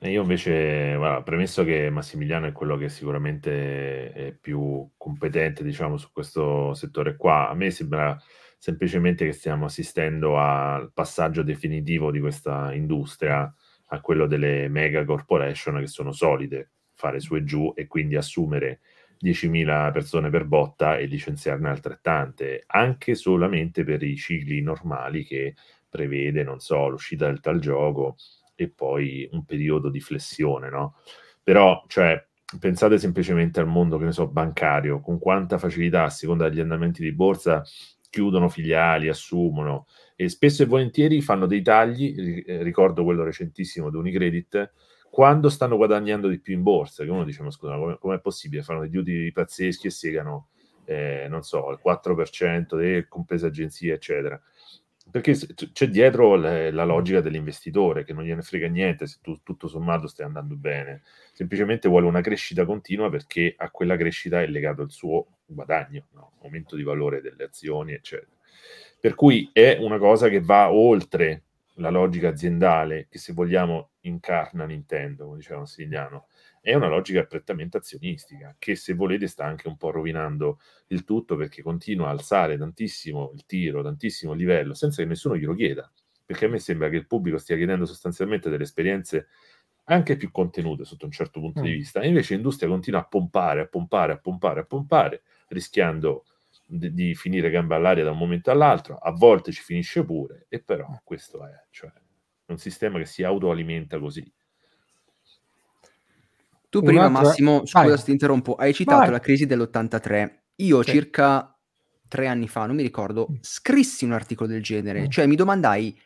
Io invece, guarda, premesso che Massimiliano è quello che sicuramente è più competente, diciamo, su questo settore qua, a me sembra semplicemente che stiamo assistendo al passaggio definitivo di questa industria a quello delle mega corporation che sono solide, fare su e giù e quindi assumere 10.000 persone per botta e licenziarne altrettante, anche solamente per i cicli normali che prevede, non so, l'uscita del tal gioco e poi un periodo di flessione, no? Però, cioè, pensate semplicemente al mondo, che ne so, bancario, con quanta facilità, a seconda degli andamenti di borsa, chiudono filiali, assumono e spesso e volentieri fanno dei tagli, ricordo quello recentissimo di Unicredit, quando stanno guadagnando di più in borsa, che uno dice, ma scusa, come è possibile? Fanno degli utili pazzeschi e siegano, eh, non so, il 4% delle comprese agenzie, eccetera perché c'è dietro la logica dell'investitore che non gliene frega niente se tu, tutto sommato stai andando bene, semplicemente vuole una crescita continua perché a quella crescita è legato il suo guadagno, no? aumento di valore delle azioni, eccetera. Per cui è una cosa che va oltre la logica aziendale che se vogliamo incarna Nintendo, come diceva Massiliano, è una logica prettamente azionistica, che se volete sta anche un po' rovinando il tutto perché continua a alzare tantissimo il tiro, tantissimo il livello, senza che nessuno glielo chieda. Perché a me sembra che il pubblico stia chiedendo sostanzialmente delle esperienze anche più contenute sotto un certo punto mm. di vista, e invece l'industria continua a pompare, a pompare, a pompare, a pompare, rischiando di, di finire gambe all'aria da un momento all'altro, a volte ci finisce pure, e però questo è, cioè, un sistema che si autoalimenta così. Tu prima, Un'altra... Massimo, scusa Vai. se ti interrompo, hai citato Vai. la crisi dell'83. Io sì. circa tre anni fa, non mi ricordo, mm. scrissi un articolo del genere, mm. cioè mi domandai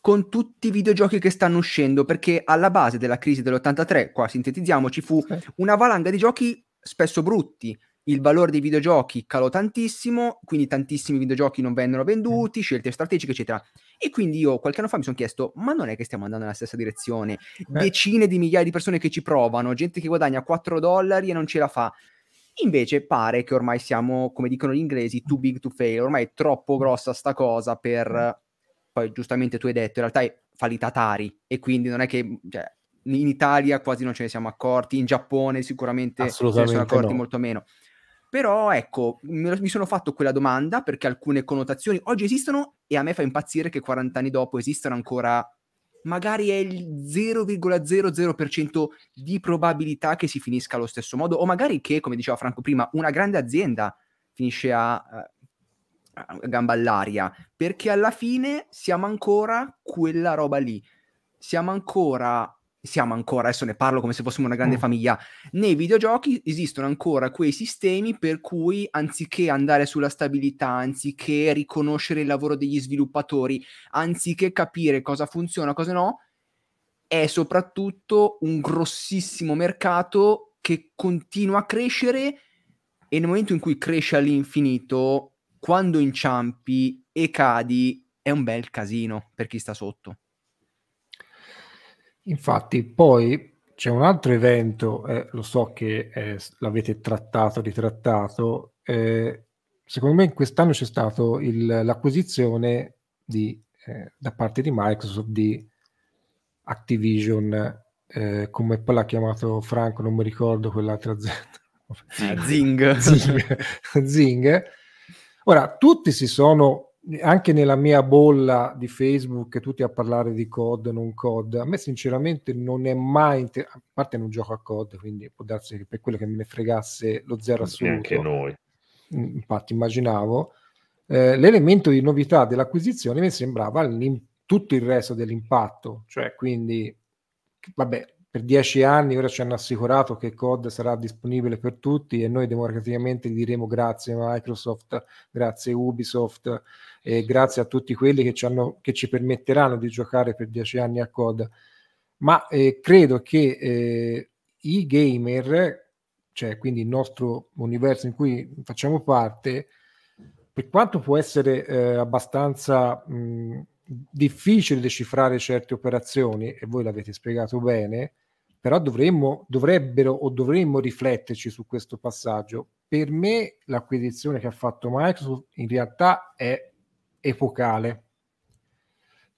con tutti i videogiochi che stanno uscendo, perché alla base della crisi dell'83, qua sintetizziamo, ci fu sì. una valanga di giochi spesso brutti, il valore dei videogiochi calò tantissimo, quindi tantissimi videogiochi non vennero venduti, scelte strategiche, eccetera. E quindi io qualche anno fa mi sono chiesto, ma non è che stiamo andando nella stessa direzione? Eh. Decine di migliaia di persone che ci provano, gente che guadagna 4 dollari e non ce la fa. Invece pare che ormai siamo, come dicono gli inglesi, too big to fail, ormai è troppo grossa sta cosa per... Poi giustamente tu hai detto, in realtà è fallita Atari e quindi non è che... Cioè, in Italia quasi non ce ne siamo accorti, in Giappone sicuramente se ne sono accorti no. molto meno. Però ecco, mi sono fatto quella domanda perché alcune connotazioni oggi esistono e a me fa impazzire che 40 anni dopo esistano ancora, magari è il 0,00% di probabilità che si finisca allo stesso modo, o magari che, come diceva Franco prima, una grande azienda finisce a, a gamba all'aria, perché alla fine siamo ancora quella roba lì. Siamo ancora siamo ancora, adesso ne parlo come se fossimo una grande mm. famiglia, nei videogiochi esistono ancora quei sistemi per cui anziché andare sulla stabilità, anziché riconoscere il lavoro degli sviluppatori, anziché capire cosa funziona, cosa no, è soprattutto un grossissimo mercato che continua a crescere e nel momento in cui cresce all'infinito, quando inciampi e cadi, è un bel casino per chi sta sotto. Infatti, poi c'è un altro evento, eh, lo so che eh, l'avete trattato, ritrattato, eh, secondo me quest'anno c'è stata l'acquisizione di, eh, da parte di Microsoft di Activision, eh, come poi l'ha chiamato Franco, non mi ricordo quell'altra azienda. Zing. Zing. Zing. Ora, tutti si sono anche nella mia bolla di Facebook, tutti a parlare di COD, non COD, a me sinceramente non è mai, inter- a parte non gioco a COD, quindi può darsi che per quello che me ne fregasse lo zero assoluto. Anche noi. Mm, infatti immaginavo. Eh, l'elemento di novità dell'acquisizione mi sembrava tutto il resto dell'impatto, cioè quindi, vabbè, per dieci anni ora ci hanno assicurato che COD sarà disponibile per tutti e noi democraticamente diremo grazie Microsoft, grazie Ubisoft e grazie a tutti quelli che ci, hanno, che ci permetteranno di giocare per dieci anni a COD. Ma eh, credo che eh, i gamer, cioè quindi il nostro universo in cui facciamo parte, per quanto può essere eh, abbastanza mh, difficile decifrare certe operazioni, e voi l'avete spiegato bene, però dovremmo, dovrebbero o dovremmo rifletterci su questo passaggio. Per me l'acquisizione che ha fatto Microsoft in realtà è epocale,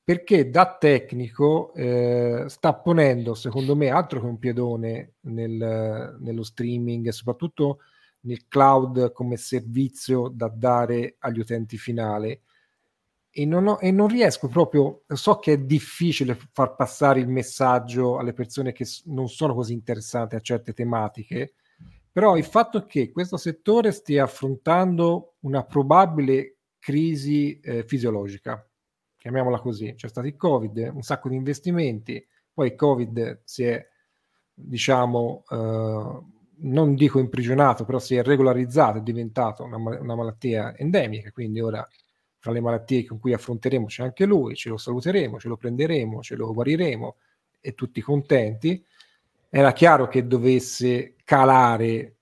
perché da tecnico eh, sta ponendo, secondo me, altro che un piedone nel, nello streaming e soprattutto nel cloud come servizio da dare agli utenti finali e non, ho, e non, riesco proprio, so che è difficile far passare il messaggio alle persone che non sono così interessate a certe tematiche, però il fatto che questo settore stia affrontando una probabile crisi eh, fisiologica, chiamiamola così, c'è stato il Covid, un sacco di investimenti, poi il Covid si è, diciamo, eh, non dico imprigionato, però si è regolarizzato, è diventato una, una malattia endemica, quindi ora tra le malattie con cui affronteremo c'è anche lui, ce lo saluteremo, ce lo prenderemo, ce lo guariremo e tutti contenti. Era chiaro che dovesse calare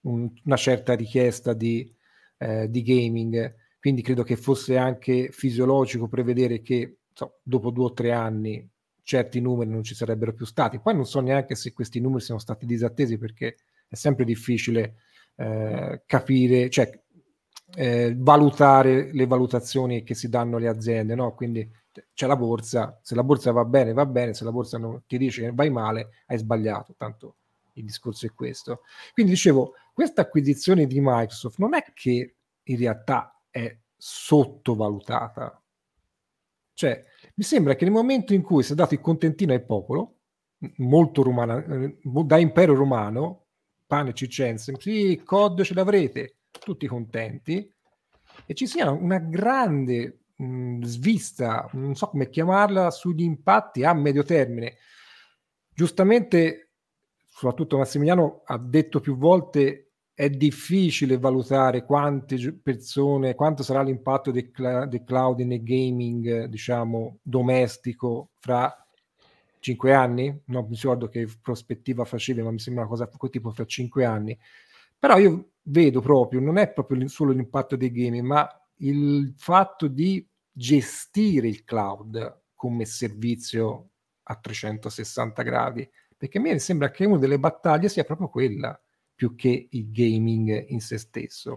un, una certa richiesta di, eh, di, gaming, quindi credo che fosse anche fisiologico prevedere che so, dopo due o tre anni certi numeri non ci sarebbero più stati. Poi non so neanche se questi numeri siano stati disattesi perché è sempre difficile eh, capire, cioè eh, valutare le valutazioni che si danno alle aziende, no? Quindi c'è la borsa, se la borsa va bene, va bene, se la borsa non ti dice che vai male, hai sbagliato, tanto il discorso è questo. Quindi dicevo, questa acquisizione di Microsoft non è che in realtà è sottovalutata. Cioè, mi sembra che nel momento in cui si è dato il contentino al popolo, molto romano, eh, da impero romano, pane circense, sì, COD ce l'avrete, tutti contenti e ci sia una grande mh, svista, non so come chiamarla, sugli impatti a medio termine. Giustamente, soprattutto Massimiliano ha detto più volte è difficile valutare quante persone, quanto sarà l'impatto del, cl- del cloud nel gaming, diciamo, domestico fra cinque anni, non mi ricordo che prospettiva facevi, ma mi sembra una cosa tipo fra cinque anni. Però io vedo proprio, non è proprio solo l'impatto dei gaming, ma il fatto di gestire il cloud come servizio a 360 gradi, perché a me sembra che una delle battaglie sia proprio quella, più che il gaming in se stesso.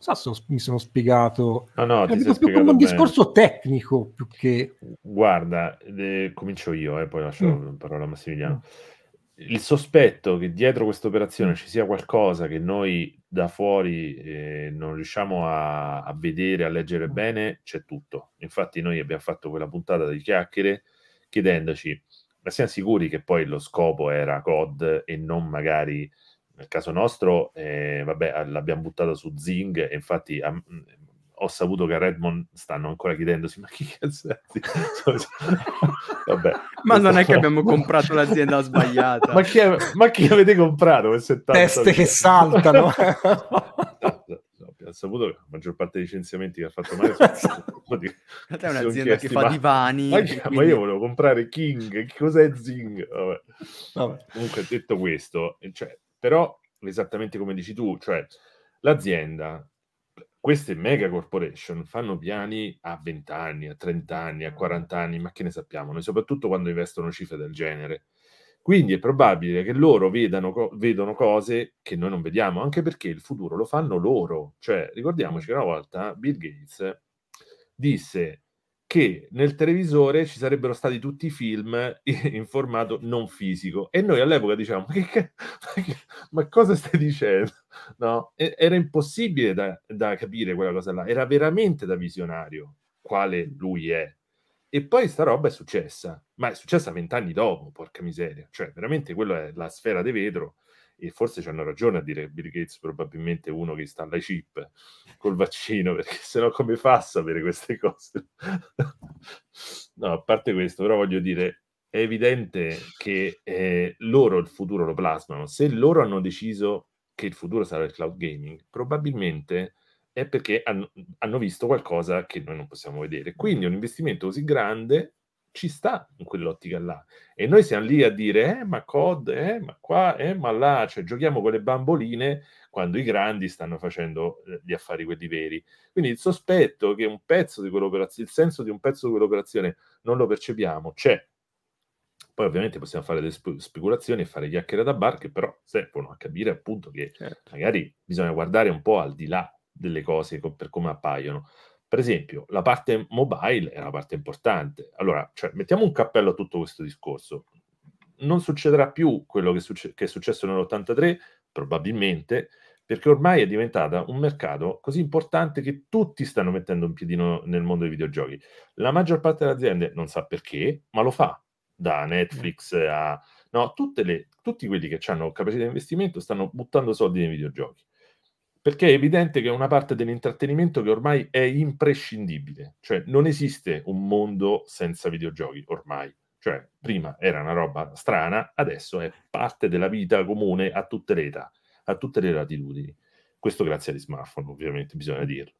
Non so se mi sono spiegato. No, no, ti più come un discorso tecnico più che. Guarda, eh, comincio io e eh, poi lascio mm. la parola a Massimiliano. Mm il sospetto che dietro questa operazione ci sia qualcosa che noi da fuori eh, non riusciamo a, a, vedere, a leggere bene, c'è tutto. Infatti noi abbiamo fatto quella puntata di chiacchiere chiedendoci, ma siamo sicuri che poi lo scopo era COD e non magari, nel caso nostro, eh, vabbè, l'abbiamo buttata su Zing e infatti a, ho saputo che a Redmond stanno ancora chiedendosi ma chi cazzo è? Vabbè, ma non è che abbiamo comprato l'azienda sbagliata. ma, chi, ma, chi, avete comprato? Teste che saltano. Ho saputo che la maggior parte dei licenziamenti che ha fatto Mario sono di, è un'azienda che fa ma, divani. Ma, quindi... ma, io volevo comprare King, che cos'è Zing? Vabbè. Vabbè. Comunque, detto questo, cioè, però esattamente come dici tu, cioè l'azienda queste mega corporation fanno piani a 20 anni, a 30 anni, a 40 anni, ma che ne sappiamo, noi soprattutto quando investono cifre del genere. Quindi è probabile che loro vedano, co- vedono cose che noi non vediamo, anche perché il futuro lo fanno loro. Cioè, ricordiamoci che una volta Bill Gates disse che nel televisore ci sarebbero stati tutti i film in formato non fisico e noi all'epoca diciamo ma, che, ma, che, ma cosa stai dicendo? No? E, era impossibile da, da, capire quella cosa là, era veramente da visionario quale lui è. E poi sta roba è successa, ma è successa vent'anni dopo, porca miseria, cioè veramente quella è la sfera di vetro e forse hanno ragione a dire Bill Gates probabilmente uno che installa i chip col vaccino, perché sennò come fa a sapere queste cose? no, a parte questo, però voglio dire, è evidente che eh, loro il futuro lo plasmano. Se loro hanno deciso che il futuro sarà il cloud gaming, probabilmente è perché hanno visto qualcosa che noi non possiamo vedere. Quindi un investimento così grande ci sta in quell'ottica là. E noi siamo lì a dire, eh, ma COD, eh, ma qua, eh, ma là, cioè giochiamo con le bamboline quando i grandi stanno facendo eh, gli affari quelli veri. Quindi il sospetto che un pezzo di quell'operazione, il senso di un pezzo di quell'operazione non lo percepiamo, c'è. Poi ovviamente possiamo fare delle spe- speculazioni e fare chiacchiere da bar che però servono a capire appunto che certo. magari bisogna guardare un po' al di là delle cose per come appaiono. Per esempio, la parte mobile è una parte importante. Allora, cioè, mettiamo un cappello a tutto questo discorso. Non succederà più quello che, succe- che è successo nell'83, probabilmente, perché ormai è diventata un mercato così importante che tutti stanno mettendo un piedino nel mondo dei videogiochi. La maggior parte delle aziende non sa perché, ma lo fa, da Netflix a... No, le, tutti quelli che hanno capacità di investimento stanno buttando soldi nei videogiochi perché è evidente che è una parte dell'intrattenimento che ormai è imprescindibile, cioè non esiste un mondo senza videogiochi ormai, cioè prima era una roba strana, adesso è parte della vita comune a tutte le età, a tutte le latitudini. Questo grazie agli smartphone, ovviamente, bisogna dirlo.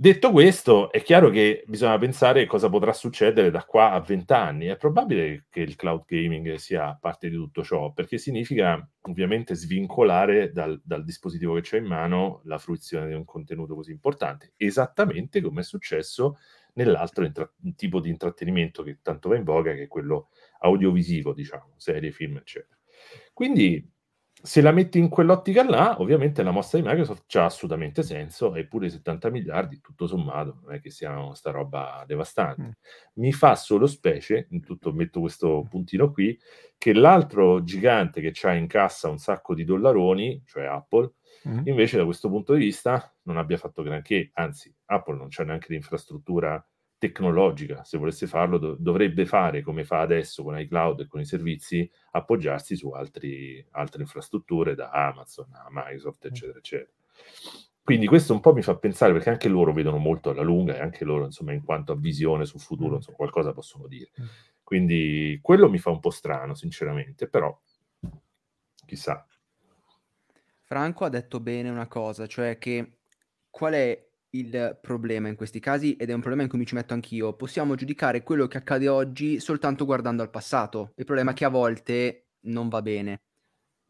Detto questo, è chiaro che bisogna pensare cosa potrà succedere da qua a vent'anni. È probabile che il cloud gaming sia parte di tutto ciò, perché significa ovviamente svincolare dal, dal dispositivo che c'è in mano la fruizione di un contenuto così importante, esattamente come è successo nell'altro intra- tipo di intrattenimento che tanto va in voga, che è quello audiovisivo, diciamo, serie, film, eccetera. Quindi se la metti in quell'ottica là, ovviamente la mossa di Microsoft ha assolutamente senso, eppure 70 miliardi, tutto sommato, non è che sia sta roba devastante. Mm. Mi fa solo specie, in tutto metto questo puntino qui, che l'altro gigante che ha in cassa un sacco di dollaroni, cioè Apple, mm. invece da questo punto di vista non abbia fatto granché, anzi Apple non c'ha neanche l'infrastruttura tecnologica, se volesse farlo, do- dovrebbe fare come fa adesso con iCloud e con i servizi, appoggiarsi su altri, altre infrastrutture da Amazon a Microsoft, mm. eccetera, eccetera. Quindi questo un po' mi fa pensare, perché anche loro vedono molto alla lunga e anche loro, insomma, in quanto a visione sul futuro, mm. insomma, qualcosa possono dire. Mm. Quindi quello mi fa un po' strano, sinceramente, però chissà. Franco ha detto bene una cosa, cioè che qual è il problema in questi casi, ed è un problema in cui mi ci metto anch'io, possiamo giudicare quello che accade oggi soltanto guardando al passato. Il problema è che a volte non va bene.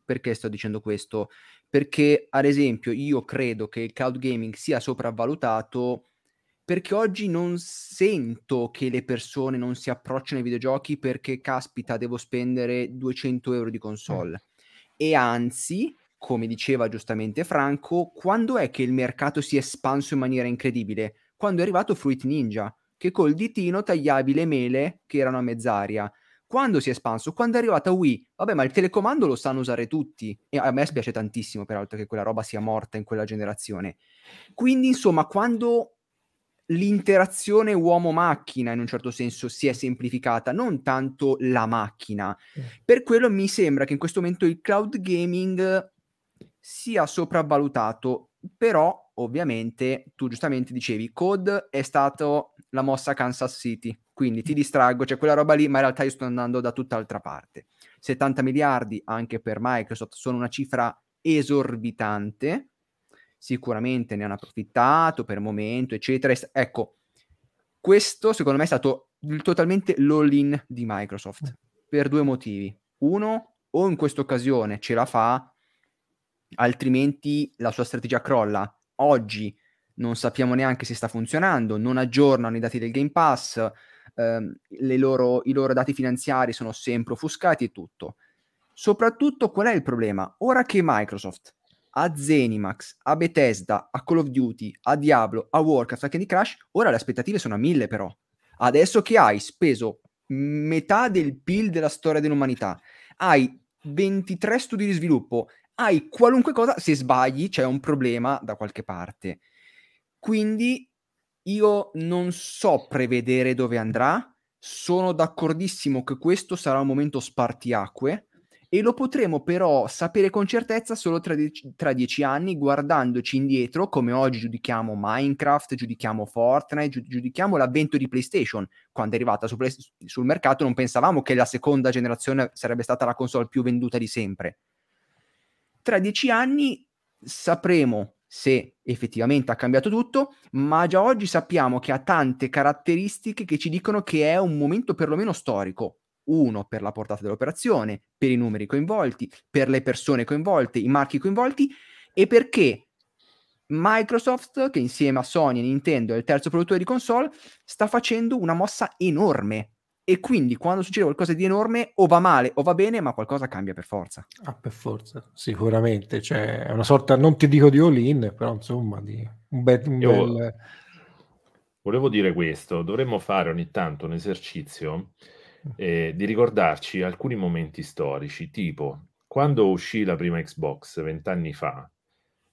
Perché sto dicendo questo? Perché, ad esempio, io credo che il cloud gaming sia sopravvalutato perché oggi non sento che le persone non si approcciano ai videogiochi perché caspita devo spendere 200 euro di console. Mm. E anzi, come diceva giustamente Franco, quando è che il mercato si è espanso in maniera incredibile? Quando è arrivato Fruit Ninja, che col ditino tagliavi le mele che erano a mezz'aria. Quando si è espanso? Quando è arrivata Wii. Vabbè, ma il telecomando lo sanno usare tutti. E a me spiace tantissimo, peraltro, che quella roba sia morta in quella generazione. Quindi, insomma, quando l'interazione uomo-macchina in un certo senso si è semplificata, non tanto la macchina. Mm. Per quello mi sembra che in questo momento il cloud gaming sia sopravvalutato, però ovviamente tu giustamente dicevi Code è stato la mossa Kansas City, quindi ti distraggo, c'è quella roba lì, ma in realtà io sto andando da tutt'altra parte. 70 miliardi anche per Microsoft sono una cifra esorbitante, sicuramente ne hanno approfittato per momento, eccetera. Ecco, questo secondo me è stato totalmente l'all-in di Microsoft per due motivi. Uno, o in questa occasione ce la fa, altrimenti la sua strategia crolla. Oggi non sappiamo neanche se sta funzionando, non aggiornano i dati del Game Pass, ehm, loro, i loro dati finanziari sono sempre offuscati e tutto. Soprattutto qual è il problema? Ora che Microsoft a Zenimax, a Bethesda, a Call of Duty, a Diablo, a Warcraft, a Candy Crush, ora le aspettative sono a mille però. Adesso che hai speso metà del PIL della storia dell'umanità, hai 23 studi di sviluppo, hai qualunque cosa, se sbagli c'è un problema da qualche parte. Quindi io non so prevedere dove andrà, sono d'accordissimo che questo sarà un momento spartiacque, e lo potremo però sapere con certezza solo tra, die- tra, dieci anni guardandoci indietro come oggi giudichiamo Minecraft, giudichiamo Fortnite, giu- giudichiamo l'avvento di PlayStation. Quando è arrivata su play- sul mercato non pensavamo che la seconda generazione sarebbe stata la console più venduta di sempre. Tra dieci anni sapremo se effettivamente ha cambiato tutto, ma già oggi sappiamo che ha tante caratteristiche che ci dicono che è un momento perlomeno storico uno per la portata dell'operazione, per i numeri coinvolti, per le persone coinvolte, i marchi coinvolti e perché Microsoft, che insieme a Sony e Nintendo è il terzo produttore di console, sta facendo una mossa enorme. E quindi quando succede qualcosa di enorme, o va male o va bene, ma qualcosa cambia per forza. Ah, per forza, sicuramente. Cioè, è una sorta, non ti dico di all-in, però insomma, di un bel... Un bel... Volevo dire questo, dovremmo fare ogni tanto un esercizio eh, di ricordarci alcuni momenti storici, tipo quando uscì la prima Xbox vent'anni fa,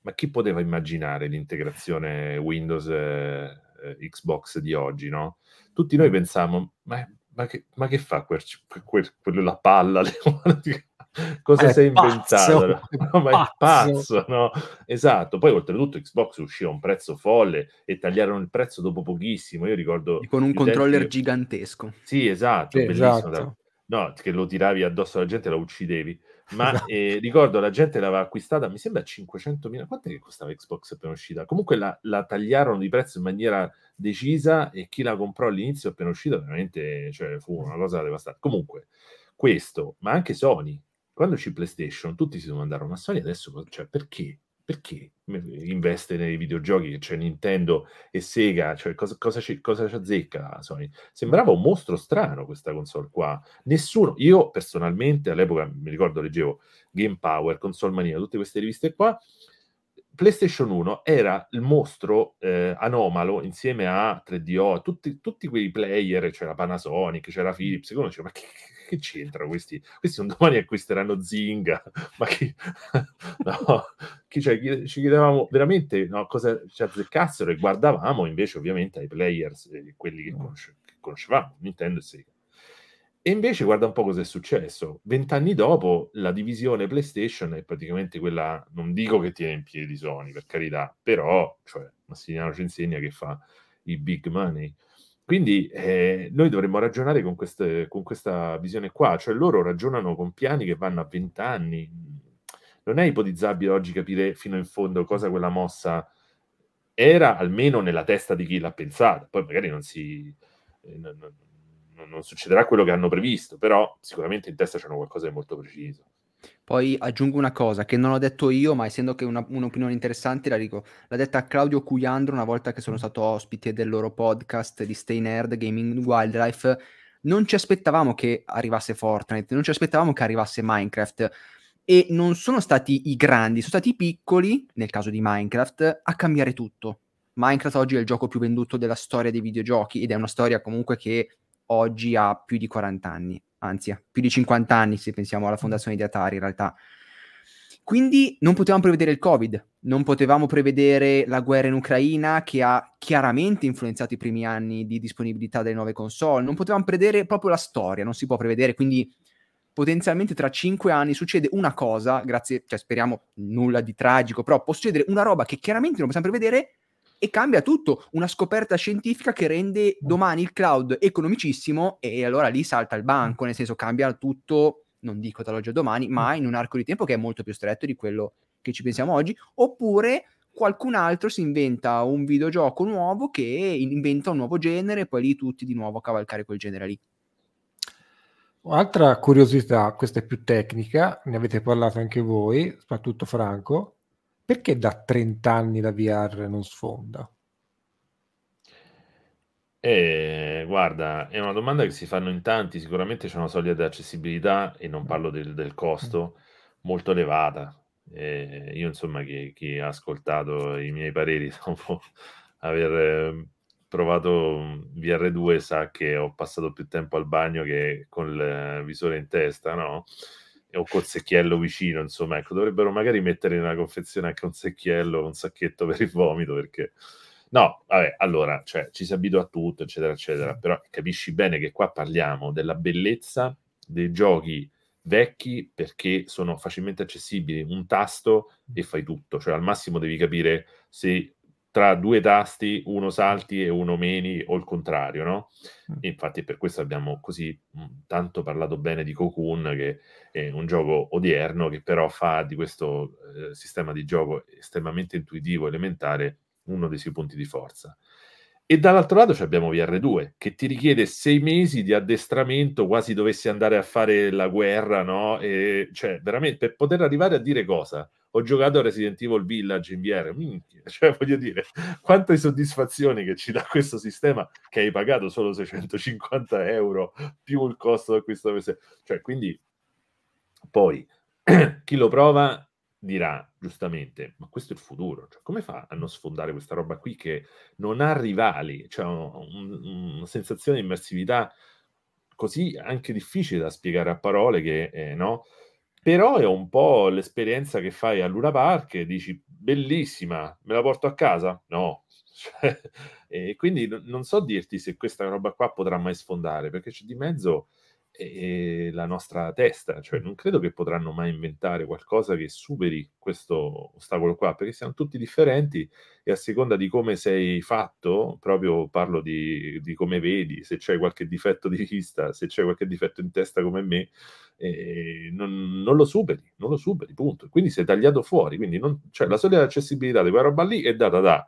ma chi poteva immaginare l'integrazione Windows eh, eh Xbox di oggi, no? Tutti noi pensavamo, ma, ma, che, ma che, fa quel, quel, quel, la palla? Cosa sei inventato? No, ma è pazzo, no? Esatto. Poi, oltretutto, Xbox uscì a un prezzo folle e tagliarono il prezzo dopo pochissimo. Io ricordo. E con un controller tempi... gigantesco. Sì, esatto. Sì, esatto. No, che lo tiravi addosso alla gente e la uccidevi. Ma esatto. eh, ricordo la gente l'aveva acquistata, mi sembra 500.000. Quanto è che costava Xbox appena uscita? Comunque la, la, tagliarono di prezzo in maniera decisa e chi la comprò all'inizio appena uscita veramente cioè, fu una cosa devastante. Comunque, questo, ma anche Sony quando c'è PlayStation, tutti si domandarono, ma Sony adesso, cioè, perché? Perché investe nei videogiochi c'è Nintendo e Sega? Cioè, cosa, cosa, ci, cosa ci azzecca Sony? Sembrava un mostro strano questa console qua. Nessuno, io personalmente all'epoca, mi ricordo, leggevo Game Power, Console Mania, tutte queste riviste qua, PlayStation 1 era il mostro eh, anomalo insieme a 3DO, tutti, tutti quei player, c'era Panasonic, c'era Philips, uno diceva, ma che, che c'entrano questi? Questi un domani acquisteranno Zinga, ma chi... no, chi, cioè, ci chiedevamo veramente no, cosa ci azzeccassero e guardavamo invece ovviamente ai players, eh, quelli che, conosce, che conoscevamo, Nintendo e Sega. E invece guarda un po' cosa è successo. Vent'anni dopo la divisione PlayStation è praticamente quella, non dico che tiene in piedi Sony, per carità, però, cioè, Massimiliano ci insegna che fa i big money. Quindi eh, noi dovremmo ragionare con, queste, con, questa visione qua, cioè loro ragionano con piani che vanno a vent'anni. Non è ipotizzabile oggi capire fino in fondo cosa quella mossa era, almeno nella testa di chi l'ha pensata. Poi magari non si... Eh, non, non, non succederà quello che hanno previsto, però sicuramente in testa c'hanno qualcosa di molto preciso. Poi aggiungo una cosa che non ho detto io, ma essendo che è una, un'opinione interessante, la dico. L'ha detta Claudio Cuiandro una volta che sono stato ospite del loro podcast di Stay Nerd Gaming Wildlife. Non ci aspettavamo che arrivasse Fortnite, non ci aspettavamo che arrivasse Minecraft. E non sono stati i grandi, sono stati i piccoli, nel caso di Minecraft, a cambiare tutto. Minecraft oggi è il gioco più venduto della storia dei videogiochi ed è una storia comunque che oggi ha più di 40 anni anzi ha più di 50 anni se pensiamo alla fondazione di Atari in realtà. Quindi non potevamo prevedere il Covid, non potevamo prevedere la guerra in Ucraina che ha chiaramente influenzato i primi anni di disponibilità delle nuove console, non potevamo prevedere proprio la storia, non si può prevedere, quindi potenzialmente tra cinque anni succede una cosa, grazie, cioè speriamo nulla di tragico, però può succedere una roba che chiaramente non possiamo prevedere e cambia tutto, una scoperta scientifica che rende domani il cloud economicissimo e allora lì salta il banco, nel senso cambia tutto, non dico dall'oggi a domani, ma in un arco di tempo che è molto più stretto di quello che ci pensiamo oggi, oppure qualcun altro si inventa un videogioco nuovo che inventa un nuovo genere e poi lì tutti di nuovo a cavalcare quel genere lì. Altra curiosità, questa è più tecnica, ne avete parlato anche voi, soprattutto Franco, perché da 30 anni la VR non sfonda? Eh, guarda, è una domanda che si fanno in tanti, sicuramente c'è una soglia di accessibilità e non mm. parlo del, del costo molto elevata. Eh, io insomma chi, chi, ha ascoltato i miei pareri dopo aver eh, provato VR2 sa che ho passato più tempo al bagno che con il visore in testa, no? O col secchiello vicino, insomma, ecco, dovrebbero magari mettere nella confezione anche un secchiello, un sacchetto per il vomito, perché... No, vabbè, allora, cioè, ci si abitua a tutto, eccetera, eccetera, però capisci bene che qua parliamo della bellezza dei giochi vecchi perché sono facilmente accessibili, un tasto e fai tutto, cioè al massimo devi capire se tra due tasti uno salti e uno meni o il contrario, no? Mm. E infatti per questo abbiamo così mm, tanto parlato bene di Cocoon, che è un gioco odierno che però fa di questo eh, sistema di gioco estremamente intuitivo, elementare, uno dei suoi punti di forza. E dall'altro lato abbiamo VR2 che ti richiede sei mesi di addestramento, quasi dovessi andare a fare la guerra, no? E, cioè, veramente per poter arrivare a dire cosa? ho giocato a Resident Evil Village in VR, minchia, cioè voglio dire, quante soddisfazioni che ci dà questo sistema che hai pagato solo 650 euro più il costo di acquisto, cioè quindi poi chi lo prova dirà giustamente, ma questo è il futuro, cioè, come fa a non sfondare questa roba qui che non ha rivali, cioè un, una sensazione di immersività così anche difficile da spiegare a parole che, eh, no? Però è un po' l'esperienza che fai a Luna Park e dici bellissima, me la porto a casa? No. Cioè, e quindi non so dirti se questa roba qua potrà mai sfondare, perché c'è di mezzo e la nostra testa, cioè non credo che potranno mai inventare qualcosa che superi questo ostacolo qua, perché siamo tutti differenti e a seconda di come sei fatto, proprio parlo di, di come vedi, se c'è qualche difetto di vista, se c'è qualche difetto in testa come me, eh, non, non, lo superi, non lo superi, punto. Quindi sei tagliato fuori, quindi non, cioè, la solita accessibilità di quella roba lì è data da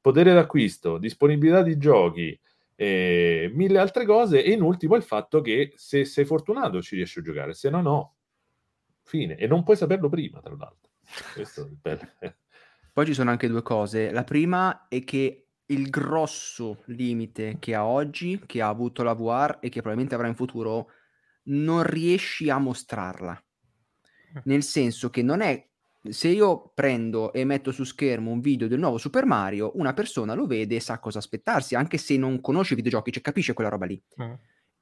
potere d'acquisto, disponibilità di giochi, e mille altre cose e in ultimo il fatto che se sei fortunato ci riesci a giocare, se no no, fine. E non puoi saperlo prima, tra l'altro. Questo è il bello. Poi ci sono anche due cose. La prima è che il grosso limite che ha oggi, che ha avuto la VR e che probabilmente avrà in futuro, non riesci a mostrarla. Nel senso che non è se io prendo e metto su schermo un video del nuovo Super Mario, una persona lo vede e sa cosa aspettarsi, anche se non conosce i videogiochi, cioè capisce quella roba lì. Mm.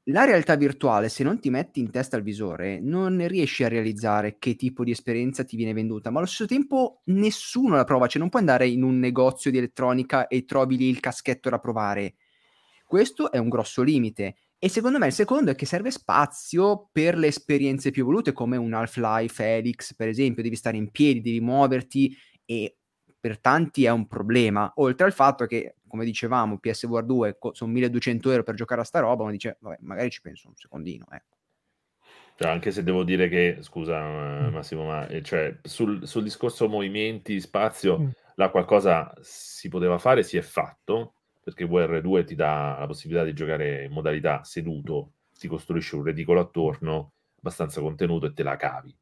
La realtà virtuale, se non ti metti in testa il visore, non riesci a realizzare che tipo di esperienza ti viene venduta, ma allo stesso tempo nessuno la prova, cioè non puoi andare in un negozio di elettronica e trovi lì il caschetto da provare. Questo è un grosso limite e secondo me il secondo è che serve spazio per le esperienze più evolute, come un Half-Life Helix, per esempio, devi stare in piedi, devi muoverti e per tanti è un problema. Oltre al fatto che, come dicevamo, PSVR 2 sono 1200 euro per giocare a sta roba, uno dice, vabbè, magari ci penso un secondino, ecco. Cioè, anche se devo dire che, scusa mm. Massimo, ma eh, cioè, sul, sul, discorso movimenti, spazio, mm. là qualcosa si poteva fare, si è fatto, perché VR2 ti dà la possibilità di giocare in modalità seduto, ti costruisce un reticolo attorno, abbastanza contenuto e te la cavi.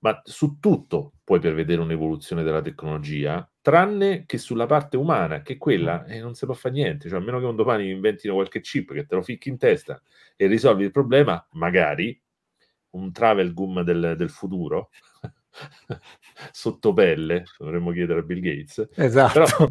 ma su tutto puoi prevedere un'evoluzione della tecnologia, tranne che sulla parte umana, che quella eh, non si può fare niente, cioè a meno che un domani inventino qualche chip che te lo ficchi in testa e risolvi il problema, magari un travel gum del, del futuro sotto pelle, dovremmo chiedere a Bill Gates. Esatto.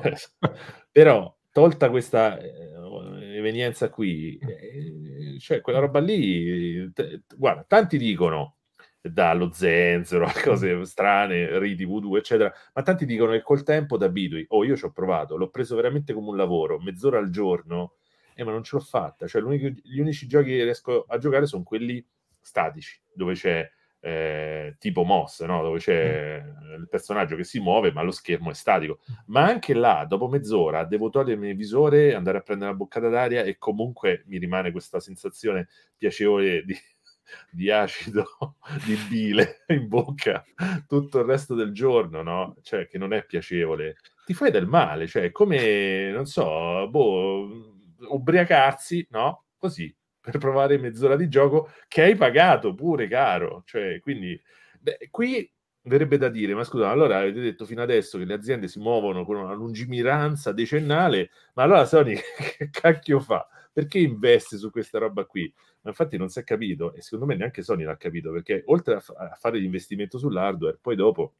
Però, però tolta questa eh, evenienza qui, eh, cioè quella roba lì, t- guarda, tanti dicono dallo zenzero a cose strane, ridi voodoo, eccetera, ma tanti dicono che col tempo ti abitui. Oh, io ci ho provato, l'ho preso veramente come un lavoro, mezz'ora al giorno, eh, ma non ce l'ho fatta. Cioè, gli unici giochi che riesco a giocare sono quelli statici, dove c'è eh, tipo Moss, no? dove c'è mm. il personaggio che si muove, ma lo schermo è statico. Ma anche là, dopo mezz'ora, devo togliermi il visore, andare a prendere una boccata d'aria e comunque mi rimane questa sensazione piacevole di, di acido, di bile in bocca tutto il resto del giorno, no? Cioè, che non è piacevole. Ti fai del male, cioè, come, non so, boh, ubriacarsi, no? Così, per provare mezz'ora di gioco che hai pagato pure caro. Cioè, quindi, beh, qui verrebbe da dire, ma scusa, allora avete detto fino adesso che le aziende si muovono con una lungimiranza decennale, ma allora Sony che cacchio fa? Perché investe su questa roba qui? Ma infatti non si è capito e secondo me neanche Sony l'ha capito perché oltre a, fa- a fare l'investimento sull'hardware, poi dopo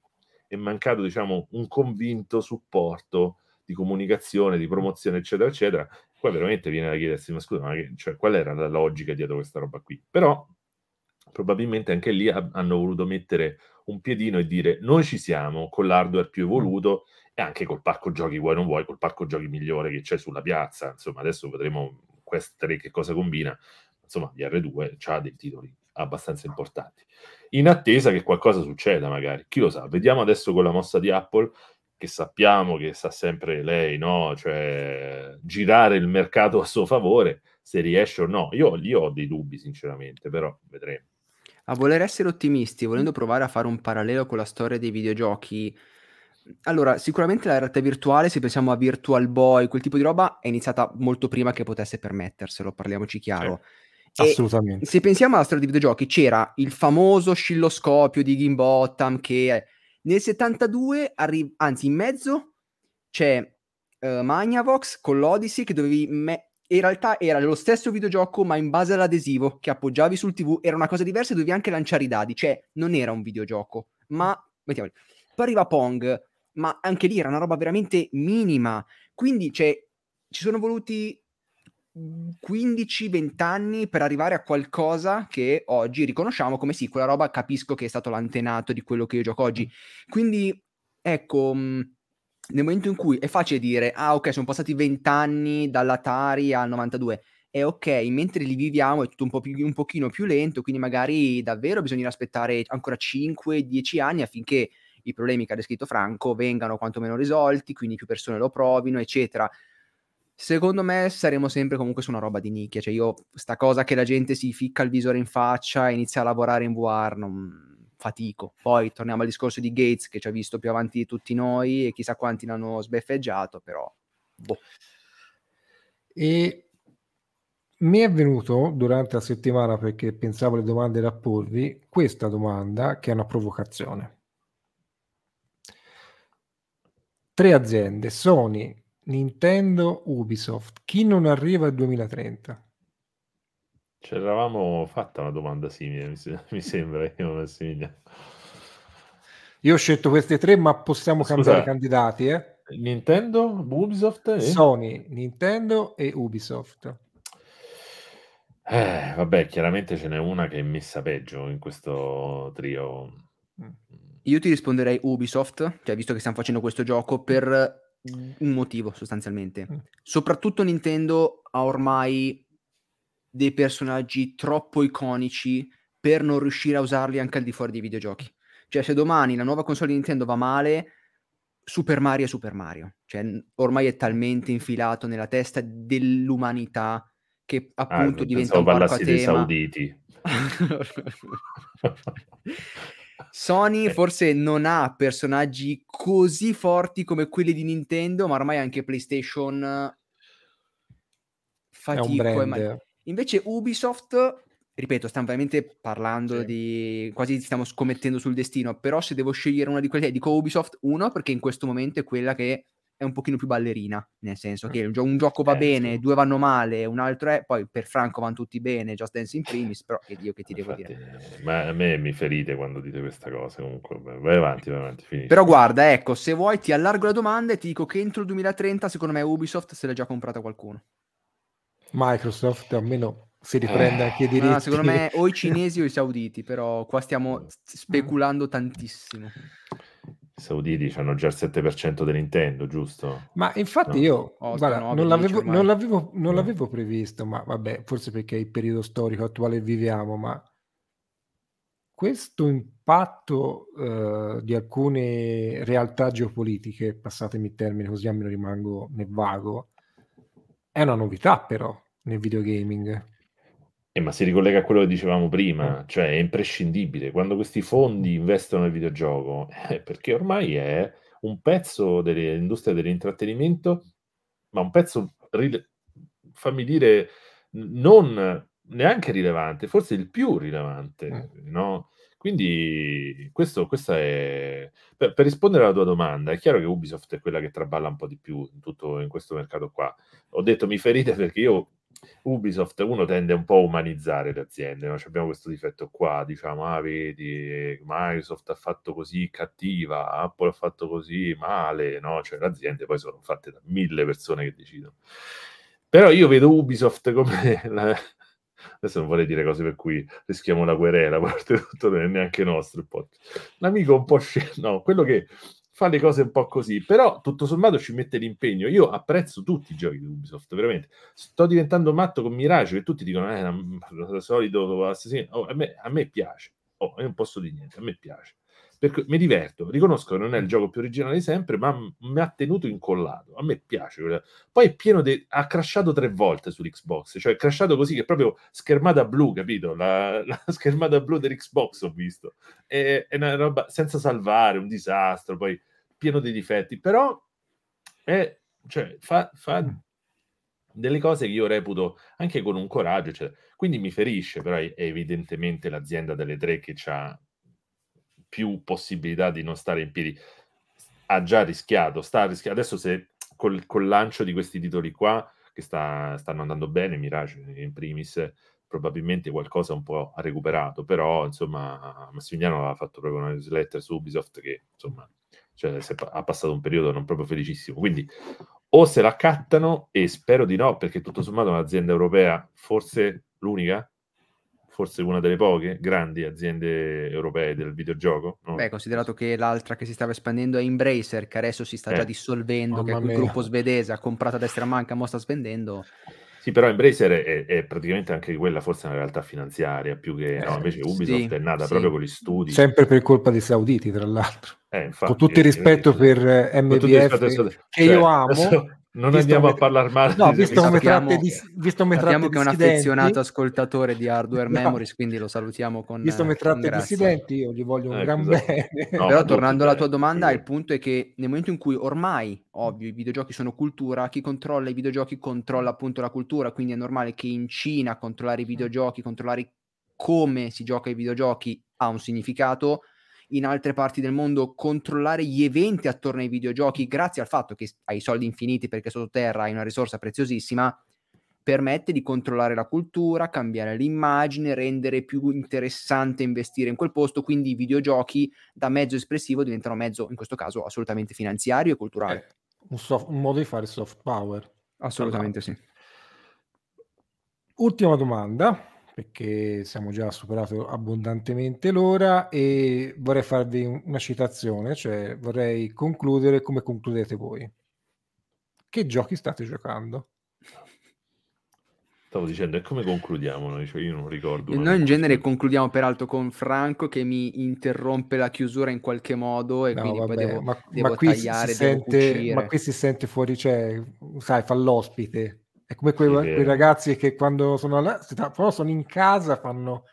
è mancato diciamo un convinto supporto di comunicazione, di promozione, eccetera, eccetera. Qua veramente viene da chiedersi, ma scusa, ma che, cioè, qual era la logica dietro questa roba qui? Però probabilmente anche lì ha- hanno voluto mettere un piedino e dire noi ci siamo con l'hardware più evoluto e anche col parco giochi vuoi non vuoi, col parco giochi migliore che c'è sulla piazza. Insomma, adesso vedremo Quest 3 che cosa combina. Insomma, gli R2 ha dei titoli abbastanza importanti. In attesa che qualcosa succeda, magari. Chi lo sa? Vediamo adesso con la mossa di Apple che sappiamo che sa sempre lei, no? Cioè, girare il mercato a suo favore, se riesce o no. Io lì ho dei dubbi, sinceramente, però vedremo. A voler essere ottimisti, volendo provare a fare un parallelo con la storia dei videogiochi, allora, sicuramente la realtà virtuale, se pensiamo a Virtual Boy, quel tipo di roba, è iniziata molto prima che potesse permetterselo, parliamoci chiaro. Sì, assolutamente. Se pensiamo alla storia dei videogiochi, c'era il famoso oscilloscopio di Gimbottam che nel 72, arri- anzi in mezzo, c'è uh, Magnavox con l'Odyssey che dovevi... Me- in realtà era lo stesso videogioco ma in base all'adesivo che appoggiavi sul tv, era una cosa diversa e dovevi anche lanciare i dadi, cioè non era un videogioco, ma... Mettiamoli. Poi arriva Pong, ma anche lì era una roba veramente minima, quindi cioè, ci sono voluti 15-20 anni per arrivare a qualcosa che oggi riconosciamo come sì, quella roba capisco che è stato l'antenato di quello che io gioco oggi. Quindi, ecco, mhmm, nel momento in cui è facile dire, ah ok, sono passati 20 anni dall'Atari al 92, è ok, mentre li viviamo è tutto un, po più, un pochino più lento, quindi magari davvero bisogna aspettare ancora 5-10 anni affinché i problemi che ha descritto Franco vengano quantomeno risolti, quindi più persone lo provino, eccetera. Secondo me saremo sempre comunque su una roba di nicchia, cioè io sta cosa che la gente si ficca il visore in faccia e inizia a lavorare in VR, non fatico. Poi torniamo al discorso di Gates che ci ha visto più avanti di tutti noi e chissà quanti l'hanno sbeffeggiato, però boh. E mi è venuto durante la settimana perché pensavo alle domande da porvi questa domanda che è una provocazione. Tre aziende, Sony, Nintendo, Ubisoft. Chi non arriva al 2030? Ci eravamo fatta una domanda simile, mi, mi sembra, io Massimiliano. Io ho scelto queste tre, ma possiamo Scusa, cambiare candidati, eh? Nintendo, Ubisoft e... Sony, Nintendo e Ubisoft. Eh, vabbè, chiaramente ce n'è una che è messa peggio in questo trio. Io ti risponderei Ubisoft, cioè visto che stiamo facendo questo gioco, per un motivo sostanzialmente. Mm. Soprattutto Nintendo ha ormai dei personaggi troppo iconici per non riuscire a usarli anche al di fuori dei videogiochi. Cioè, se domani la nuova console di Nintendo va male, Super Mario è Super Mario. Cioè, ormai è talmente infilato nella testa dell'umanità che appunto ah, diventa un parco a tema. sauditi. Sony forse non ha personaggi così forti come quelli di Nintendo, ma ormai anche PlayStation fatico. Ma... Invece Ubisoft ripeto, stiamo veramente parlando sì. di quasi stiamo scommettendo sul destino, però se devo scegliere una di quelle, dico Ubisoft, uno perché in questo momento è quella che è un pochino più ballerina, nel senso che un, gio- un gioco va eh, bene, sì. due vanno male, un altro è, poi per Franco vanno tutti bene, Just Dance in primis, però che Dio che ti Infatti, devo dire. Ma a me mi ferite quando dite questa cosa, comunque vai avanti, vai avanti, finisci. Però guarda, ecco, se vuoi ti allargo la domanda e ti dico che entro il 2030 secondo me Ubisoft se l'ha già comprata qualcuno. Microsoft almeno si riprende anche i diritti. No, secondo me o i cinesi o i sauditi, però qua stiamo speculando tantissimo. I sauditi hanno già il 7% del Nintendo, giusto? Ma infatti no. io oh, guarda, no, non, l'avevo, non, l'avevo, non l'avevo previsto, ma vabbè, forse perché è il periodo storico attuale viviamo, ma questo impatto uh, di alcune realtà geopolitiche, passatemi il termine così almeno rimango nel vago, è una novità però nel videogaming. Eh, ma si ricollega a quello che dicevamo prima, cioè è imprescindibile quando questi fondi investono nel videogioco, eh, perché ormai è un pezzo dell'industria dell'intrattenimento, ma un pezzo, fammi dire, non neanche rilevante, forse il più rilevante, mm. no? Quindi questo, questa è... Per, per, rispondere alla tua domanda, è chiaro che Ubisoft è quella che traballa un po' di più in, tutto, in questo mercato qua. Ho detto mi ferite perché io Ubisoft uno tende un po' a umanizzare le aziende, no? abbiamo questo difetto qua, diciamo, ah vedi, Microsoft ha fatto così cattiva, Apple ha fatto così male, no? Cioè le aziende poi sono fatte da mille persone che decidono. Però io vedo Ubisoft come la, adesso non vorrei dire cose per cui rischiamo la querela, oltretutto non è neanche nostro il podcast. L'amico un po' scemo, no, quello che fa le cose un po' così, però tutto sommato ci mette l'impegno. Io apprezzo tutti i giochi di Ubisoft, veramente. Sto diventando matto con Mirage, che tutti dicono, eh, il solito assassino. Oh, a, me, a me piace. Oh, io non posso dire niente, a me piace perché mi diverto, riconosco che non è il gioco più originale di sempre, ma mi ha tenuto incollato. A me piace. Poi è pieno di... ha crashato tre volte sull'Xbox, cioè è crashato così che proprio schermata blu, capito? La, la schermata blu dell'Xbox ho visto. È, è, una roba senza salvare, un disastro, poi pieno di difetti, però è, cioè, fa, fa delle cose che io reputo anche con un coraggio, eccetera. quindi mi ferisce, però è evidentemente l'azienda delle tre che ha più possibilità di non stare in piedi. Ha già rischiato, sta rischiando. Adesso se col, col lancio di questi titoli qua, che sta, stanno andando bene, Mirage in primis, probabilmente qualcosa un po' ha recuperato, però insomma Massimiliano aveva fatto proprio una newsletter su Ubisoft che insomma cioè, ha passato un periodo non proprio felicissimo, quindi o se la cattano e spero di no, perché tutto sommato è un'azienda europea, forse l'unica, forse una delle poche grandi aziende europee del videogioco. No? Beh, considerato che l'altra che si stava espandendo è Embracer, che adesso si sta eh. già dissolvendo, che è quel gruppo svedese, ha comprato a destra manca, ma sta svendendo. Sì, però Embracer è, è, praticamente anche quella forse una realtà finanziaria, più che... No, invece Ubisoft sì, è nata sì. proprio con gli studi. Sempre per colpa dei sauditi, tra l'altro. Eh, infatti, con tutto il rispetto eh, per MBF, che cioè, io amo. Non andiamo a parlare male. No, visto come tratte di, visto come sappiamo che è un affezionato ascoltatore di Hardware no. Memories, quindi lo salutiamo con Visto come tratte dissidenti, io gli voglio un eh, gran esatto. bene. No, Però tornando alla tua domanda, sì. il punto è che nel momento in cui ormai, ovvio, i videogiochi sono cultura, chi controlla i videogiochi controlla appunto la cultura, quindi è normale che in Cina controllare i videogiochi, controllare come si gioca ai videogiochi ha un significato in altre parti del mondo controllare gli eventi attorno ai videogiochi grazie al fatto che hai soldi infiniti perché sottoterra hai una risorsa preziosissima permette di controllare la cultura, cambiare l'immagine, rendere più interessante investire in quel posto, quindi i videogiochi da mezzo espressivo diventano mezzo, in questo caso, assolutamente finanziario e culturale. Eh, un, soft, un, modo di fare soft power. Assolutamente allora. sì. Ultima domanda perché siamo già superato abbondantemente l'ora e vorrei farvi una citazione, cioè vorrei concludere come concludete voi. Che giochi state giocando? Stavo dicendo, e come concludiamo noi? Cioè, io non ricordo. Noi in genere concludiamo peraltro con Franco che mi interrompe la chiusura in qualche modo e no, quindi vabbè, poi devo, ma, devo ma tagliare, devo sente, Ma qui si sente fuori, cioè, sai, fa l'ospite è come quei, sì, quei ragazzi che quando sono là, però sono in casa fanno...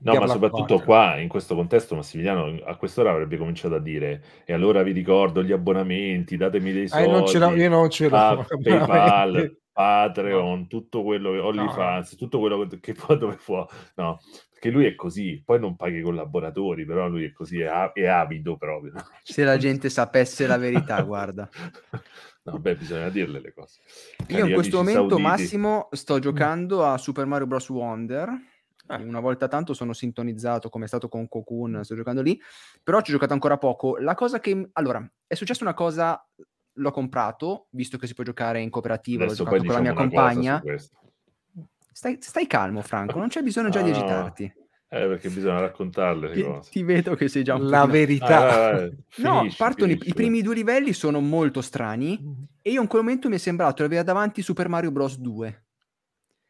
No, ma soprattutto qua, in questo contesto, Massimiliano a quest'ora avrebbe cominciato a dire e allora vi ricordo gli abbonamenti, datemi dei soldi. Eh, non ce l'ho, io non ce l'ho. PayPal. Patreon, no. tutto quello che OnlyFans, no. tutto quello che, poi dove può, no, perché lui è così, poi non paghi i collaboratori, però lui è così, è, è avido proprio. Se la gente sapesse la verità, guarda. No, beh, bisogna dirle le cose. Cari Io in questo momento, sauditi. Massimo, sto mm. giocando a Super Mario Bros. Wonder. Ah. Una volta tanto sono sintonizzato, come è stato con Cocoon, sto giocando lì, però ci ho giocato ancora poco. La cosa che... Allora, è successa una cosa l'ho comprato, visto che si può giocare in cooperativo, Adesso l'ho giocato con la mia compagna. Stai, stai, calmo, Franco, non c'è bisogno già no, di agitarti. Eh, perché bisogna raccontarle ti, ti, vedo che sei già un La verità. Ah, no, partono i, i, primi due livelli sono molto strani mm-hmm. e io in quel momento mi è sembrato di avere davanti Super Mario Bros. 2.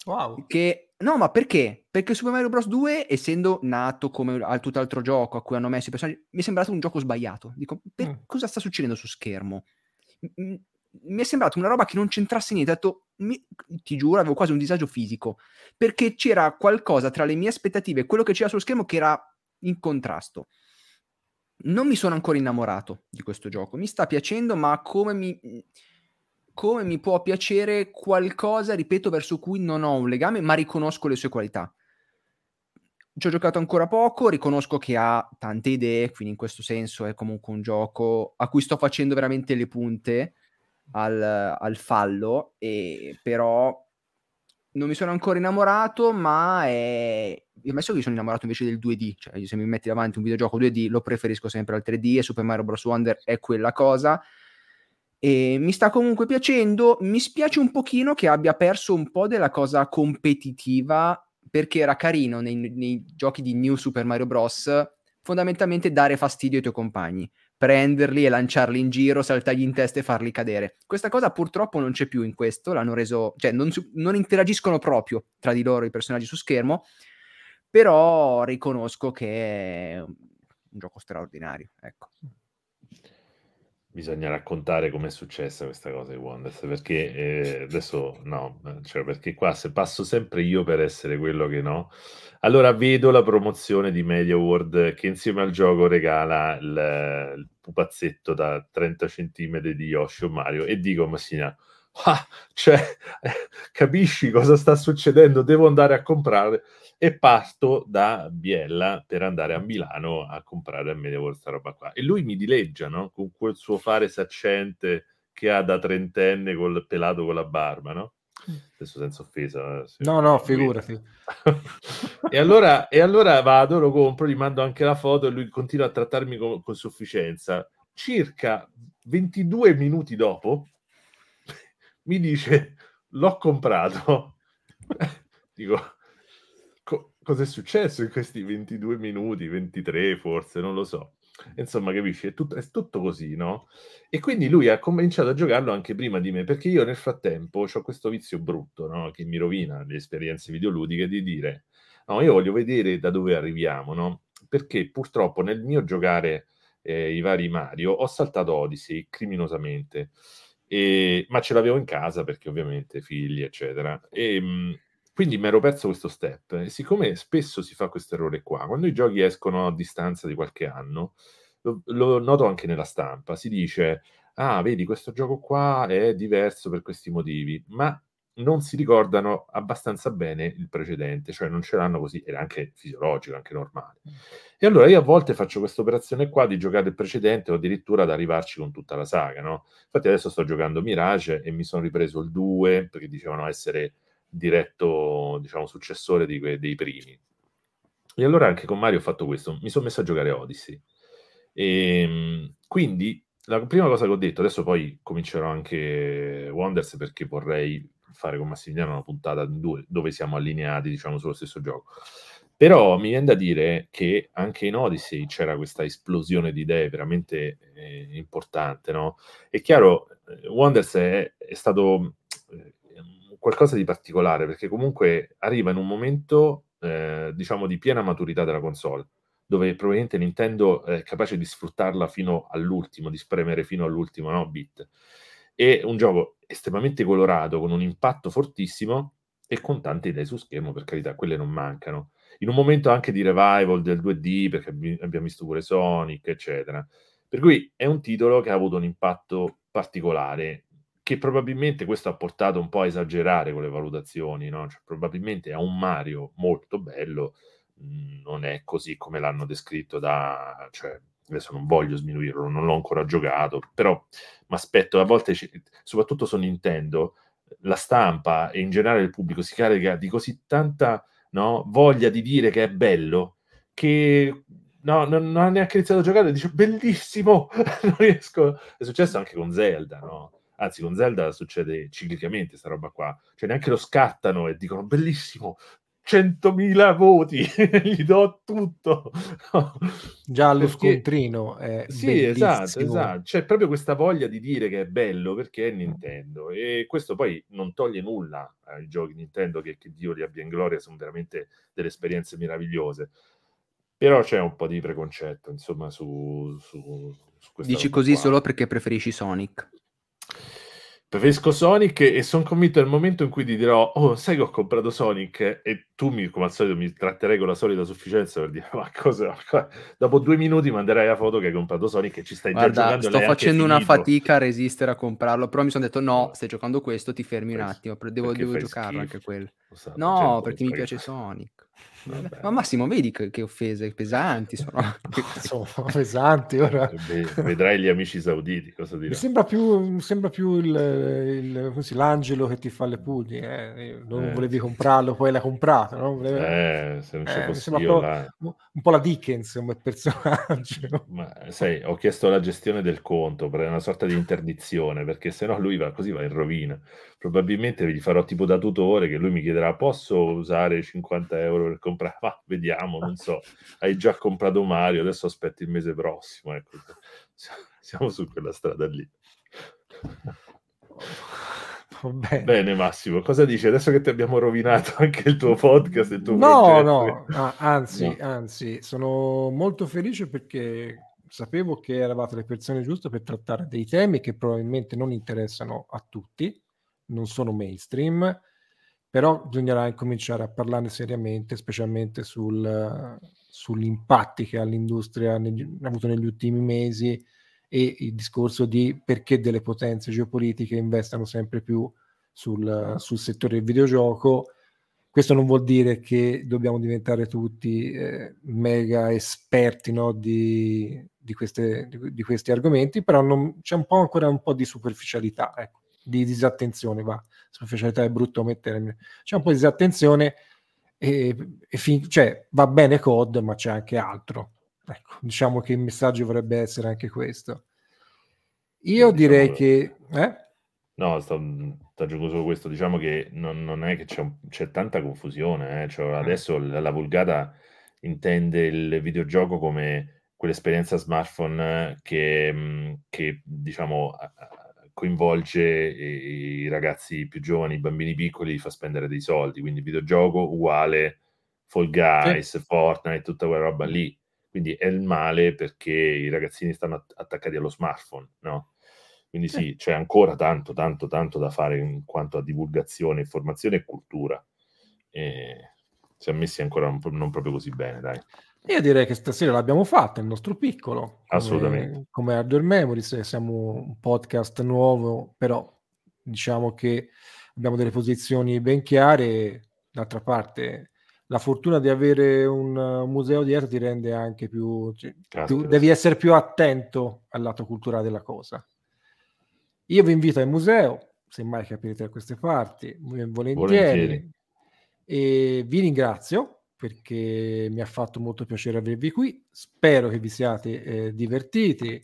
Wow. Che... No, ma perché? Perché Super Mario Bros. 2, essendo nato come al tutt'altro gioco a cui hanno messo i personaggi, mi è sembrato un gioco sbagliato. Dico, per... mm. cosa sta succedendo su schermo? Mi è sembrato una roba che non c'entrasse niente. Ho detto, mi, ti giuro, avevo quasi un disagio fisico perché c'era qualcosa tra le mie aspettative e quello che c'era sullo schermo che era in contrasto. Non mi sono ancora innamorato di questo gioco, mi sta piacendo, ma come mi, come mi può piacere qualcosa, ripeto, verso cui non ho un legame, ma riconosco le sue qualità. Ci ho giocato ancora poco, riconosco che ha tante idee, quindi in questo senso è comunque un gioco a cui sto facendo veramente le punte al, al fallo, e però non mi sono ancora innamorato, ma è... Ammesso che sono innamorato invece del 2D, cioè se mi metti davanti un videogioco 2D lo preferisco sempre al 3D e Super Mario Bros. Wonder è quella cosa. E mi sta comunque piacendo, mi spiace un pochino che abbia perso un po' della cosa competitiva perché era carino nei, nei giochi di New Super Mario Bros. fondamentalmente dare fastidio ai tuoi compagni, prenderli e lanciarli in giro, saltargli in testa e farli cadere. Questa cosa purtroppo non c'è più in questo, l'hanno reso, cioè non, non interagiscono proprio tra di loro i personaggi su schermo, però riconosco che è un gioco straordinario, ecco bisogna raccontare com'è successa questa cosa di Wonders perché eh, adesso no, cioè perché qua se passo sempre io per essere quello che no, allora vedo la promozione di Media World che insieme al gioco regala il, il pupazzetto da 30 cm di Yoshi o Mario e dico Massina ah, cioè capisci cosa sta succedendo? Devo andare a comprare e parto da Biella per andare a Milano a comprare a Media questa roba qua. E lui mi dileggia, no? Con quel suo fare saccente che ha da trentenne col pelato con la barba, no? Adesso senza offesa. Eh, no, no, figurati. e, allora, e allora vado, lo compro, gli mando anche la foto e lui continua a trattarmi con, con sufficienza. Circa 22 minuti dopo mi dice l'ho comprato. Dico, cosa è successo in questi 22 minuti, 23 forse, non lo so. Insomma, capisci? È tutto, è tutto così, no? E quindi lui ha cominciato a giocarlo anche prima di me, perché io nel frattempo ho questo vizio brutto, no? Che mi rovina le esperienze videoludiche di dire, no, io voglio vedere da dove arriviamo, no? Perché purtroppo nel mio giocare eh, i vari Mario ho saltato Odyssey criminosamente. E, ma ce l'avevo in casa perché ovviamente figli, eccetera. E, mh, quindi mi ero perso questo step e siccome spesso si fa questo errore qua, quando i giochi escono a distanza di qualche anno, lo, lo noto anche nella stampa, si dice, ah, vedi, questo gioco qua è diverso per questi motivi, ma non si ricordano abbastanza bene il precedente, cioè non ce l'hanno così, era anche fisiologico, anche normale. E allora io a volte faccio questa operazione qua di giocare il precedente o addirittura ad arrivarci con tutta la saga, no? Infatti adesso sto giocando Mirage e mi sono ripreso il 2 perché dicevano essere diretto, diciamo, successore di que- dei primi. E allora anche con Mario ho fatto questo, mi sono messo a giocare Odyssey. E, ehm, quindi la prima cosa che ho detto, adesso poi comincerò anche Wonders perché vorrei fare con Massimiliano una puntata due, dove siamo allineati, diciamo, sullo stesso gioco. Però mi viene da dire che anche in Odyssey c'era questa esplosione di idee veramente eh, importante, no? È chiaro, eh, Wonders è, è stato qualcosa di particolare perché comunque arriva in un momento, eh, diciamo, di piena maturità della console, dove probabilmente Nintendo è capace di sfruttarla fino all'ultimo, di spremere fino all'ultimo no, bit. È un gioco estremamente colorato, con un impatto fortissimo e con tante idee su schermo, per carità, quelle non mancano. In un momento anche di revival del 2D, perché abbiamo visto pure Sonic, eccetera. Per cui è un titolo che ha avuto un impatto particolare che probabilmente questo ha portato un po' a esagerare con le valutazioni, no? Cioè, probabilmente a un Mario molto bello mh, non è così come l'hanno descritto da... Cioè, adesso non voglio sminuirlo, non l'ho ancora giocato, però mi aspetto, a volte, soprattutto su Nintendo, la stampa e in generale il pubblico si carica di così tanta no, voglia di dire che è bello che no, non, non ha neanche iniziato a giocare, dice bellissimo, non riesco. È successo anche con Zelda, no? Anzi, con Zelda succede ciclicamente questa roba qua. Cioè, neanche lo scattano e dicono bellissimo, 100.000 voti, gli do tutto. Già lo perché... scontrino è Sì, esatto, esatto. C'è proprio questa voglia di dire che è bello perché è Nintendo e questo poi non toglie nulla ai giochi Nintendo che, che Dio li abbia in gloria, sono veramente delle esperienze meravigliose. Però c'è un po' di preconcetto, insomma, su, su, su Dici così qua. solo perché preferisci Sonic. Preferisco Sonic e sono convinto nel momento in cui ti dirò, oh, sai che ho comprato Sonic e tu mi, come al solito mi tratterai con la solita sufficienza per dire, ma cosa? Dopo due minuti manderai la foto che hai comprato Sonic e ci stai Guarda, già giocando. Sto facendo una fatica a resistere a comprarlo, però mi sono detto no, stai giocando questo, ti fermi un attimo, devo, devo giocarlo anche quello. So, no, perché mi piace Sonic. Vabbè. Ma Massimo, vedi che, che offese pesanti sono. sono pesanti ora. Vedrai gli amici sauditi, cosa dirà. Mi sembra più, mi sembra più il, il, così, l'angelo che ti fa le pugni. Eh? Non eh. volevi comprarlo, poi l'hai comprato. No? Volevi... Eh, se non c'è eh, fosse io, là... un po' la Dickens come personaggio. Ma sai, ho chiesto la gestione del conto per una sorta di interdizione, perché se no lui va così va in rovina probabilmente gli farò tipo da tutore che lui mi chiederà posso usare 50 euro per comprare ma vediamo non so hai già comprato Mario adesso aspetti il mese prossimo ecco siamo su quella strada lì Bene. Bene. Massimo, cosa dici adesso che ti abbiamo rovinato anche il tuo podcast? Il tuo no, progetto? no, anzi, no. anzi, sono molto felice perché sapevo che eravate le persone giuste per trattare dei temi che probabilmente non interessano a tutti non sono mainstream, però bisognerà incominciare a parlarne seriamente, specialmente sul, sugli impatti che l'industria ha avuto negli ultimi mesi e il discorso di perché delle potenze geopolitiche investano sempre più sul, sul settore del videogioco. Questo non vuol dire che dobbiamo diventare tutti eh, mega esperti no, di, di, queste, di, di, questi argomenti, però non, c'è un po' ancora un po' di superficialità. Ecco di disattenzione, va, superficialità è brutto mettere, c'è un po' di disattenzione e, e fin- cioè, va bene COD, ma c'è anche altro. Ecco, diciamo che il messaggio vorrebbe essere anche questo. Io diciamo direi che... Eh? No, sto, sto aggiungo solo questo, diciamo che non, non è che c'è, c'è, tanta confusione, eh? cioè, adesso la, la vulgata intende il videogioco come quell'esperienza smartphone che, che diciamo coinvolge i ragazzi più giovani, i bambini piccoli, li fa spendere dei soldi, quindi videogioco uguale Fall Guys, sì. Fortnite, tutta quella roba lì. Quindi è il male perché i ragazzini stanno attaccati allo smartphone, no? Quindi sì, c'è ancora tanto, tanto, tanto da fare in quanto a divulgazione, informazione e cultura. E siamo messi ancora non proprio così bene, dai. Io direi che stasera l'abbiamo fatta, il nostro piccolo. Assolutamente. Come, come Hardware Memories, siamo un podcast nuovo, però diciamo che abbiamo delle posizioni ben chiare. D'altra parte, la fortuna di avere un museo dietro ti rende anche più, cioè, più, devi essere più attento al lato culturale della cosa. Io vi invito al museo, se mai capite da queste parti, volentieri, volentieri. e vi ringrazio perché mi ha fatto molto piacere avervi qui. Spero che vi siate eh, divertiti.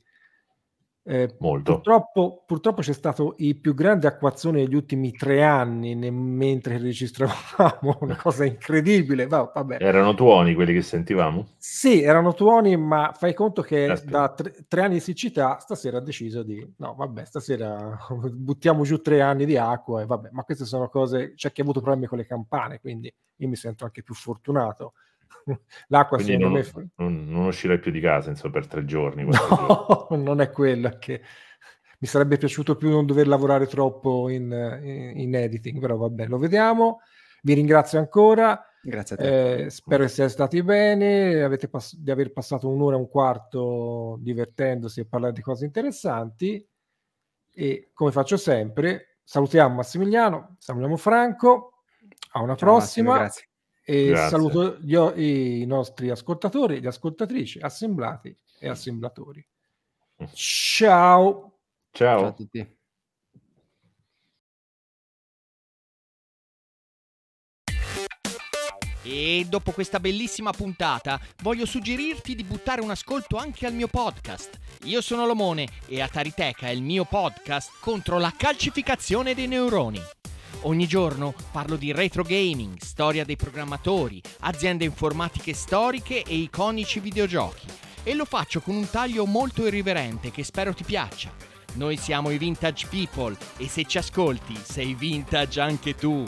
Eh, Molto. Purtroppo, purtroppo, c'è stato il più grande acquazzone degli ultimi tre anni ne- mentre registravamo, una cosa incredibile. Va, erano tuoni quelli che sentivamo? Sì, erano tuoni, ma fai conto che Aspetta. da tre, tre, anni di siccità stasera ha deciso di no, vabbè, stasera buttiamo giù tre anni di acqua e vabbè, ma queste sono cose. C'è chi ha avuto problemi con le campane, quindi io mi sento anche più fortunato L'acqua Quindi non, me... non, non, uscirai più di casa insomma, per tre giorni. No, non è quello che mi sarebbe piaciuto più non dover lavorare troppo in, in, in editing, però vabbè, lo vediamo. Vi ringrazio ancora. Grazie a te. Eh, spero che siate stati bene, pass- di aver passato un'ora e un quarto divertendosi e parlare di cose interessanti. E come faccio sempre, salutiamo Massimiliano, salutiamo Franco, a una Ciao, prossima. Massimo, e grazie. saluto gli, i nostri ascoltatori, le ascoltatrici, assemblati e assemblatori. Ciao. Ciao, Ciao a tutti. E dopo questa bellissima puntata voglio suggerirti di buttare un ascolto anche al mio podcast. Io sono Lomone e Ataritech è il mio podcast contro la calcificazione dei neuroni. Ogni giorno parlo di retro gaming, storia dei programmatori, aziende informatiche storiche e iconici videogiochi. E lo faccio con un taglio molto irriverente che spero ti piaccia. Noi siamo i Vintage People e se ci ascolti sei vintage anche tu.